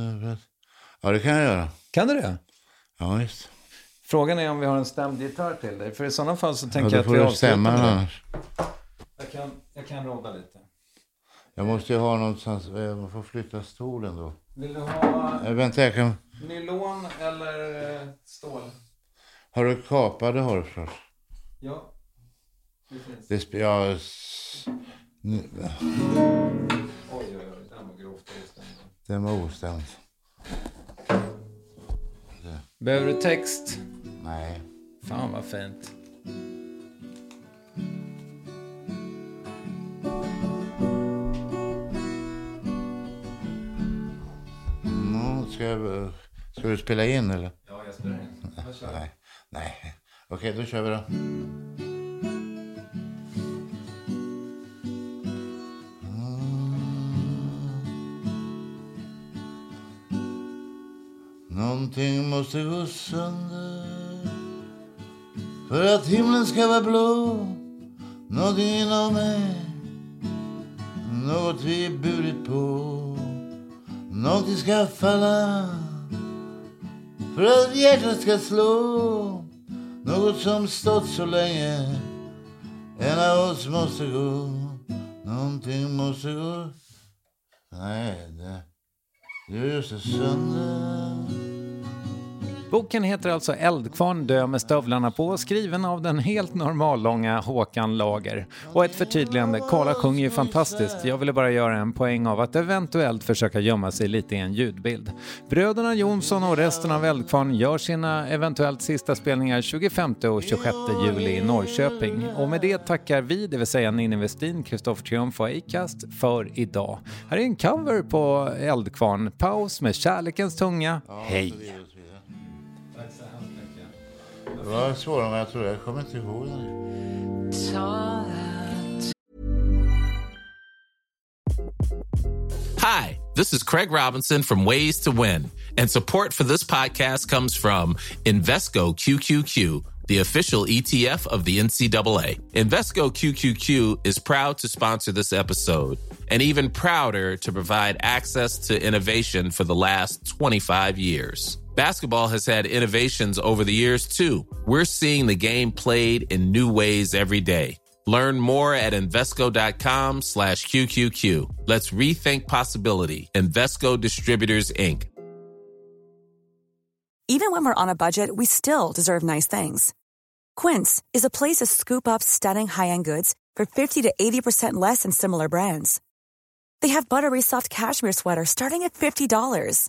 S5: Ja, det kan jag göra.
S1: Kan du det?
S5: Ja, visst.
S1: Frågan är om vi har en stämd gitarr till dig, för i sådana fall så
S5: Ja,
S1: tänker
S5: då
S1: jag att vi avslutar med det. Jag kan, jag kan råda lite.
S5: Jag måste ju ha någonstans... eh, Man får flytta stolen då.
S1: Vill du ha
S5: Eh, vänta, jag kan...
S1: nylon eller eh, stål?
S5: Har du kapa? Det har du förstås.
S1: Ja, det finns.
S5: Det ja,
S1: Oj, oj, oj, den var grovt ostämd.
S5: Den var ostämd.
S1: Behöver du text?
S5: Nej.
S1: Fan vad fint.
S5: Mm, ska, jag, ska du spela in eller?
S1: Ja, jag spelar in. Jag.
S5: Nej. Nej. Okej, då kör vi då. Någonting måste gå sönder för att himlen ska vara blå. Någonting inom mig, något vi burit på. Någonting ska falla för att hjärtat ska slå. Något som stått så länge, en av oss måste gå. Någonting måste gå. Nej, det... Det är just det, sönder.
S1: Boken heter alltså Eldkvarn dö med stövlarna på, skriven av den helt normallånga Håkan Lager. Och ett förtydligande, Karla sjunger ju fantastiskt. Jag ville bara göra en poäng av att eventuellt försöka gömma sig lite i en ljudbild. Bröderna Jonsson och resten av Eldkvarn gör sina eventuellt sista spelningar 25 och 26 juli i Norrköping. Och med det tackar vi, det vill säga Ninni Westin, Kristoffer Triumf och Acast, för idag. Här är en cover på Eldkvarn, Paus med Kärlekens tunga. Hej!
S10: Hi, this is Craig Robinson from Ways to Win, and support for this podcast comes from Invesco QQQ, the official ETF of the NCAA. Invesco QQQ is proud to sponsor this episode and even prouder to provide access to innovation for the last 25 years. Basketball has had innovations over the years too. We're seeing the game played in new ways every day. Learn more at Invesco.com slash QQQ. Let's rethink possibility. Investco Distributors, Inc.
S11: Even when we're on a budget, we still deserve nice things. Quince is a place to scoop up stunning high-end goods for 50 to 80% less than similar brands. They have buttery soft cashmere sweaters starting at $50,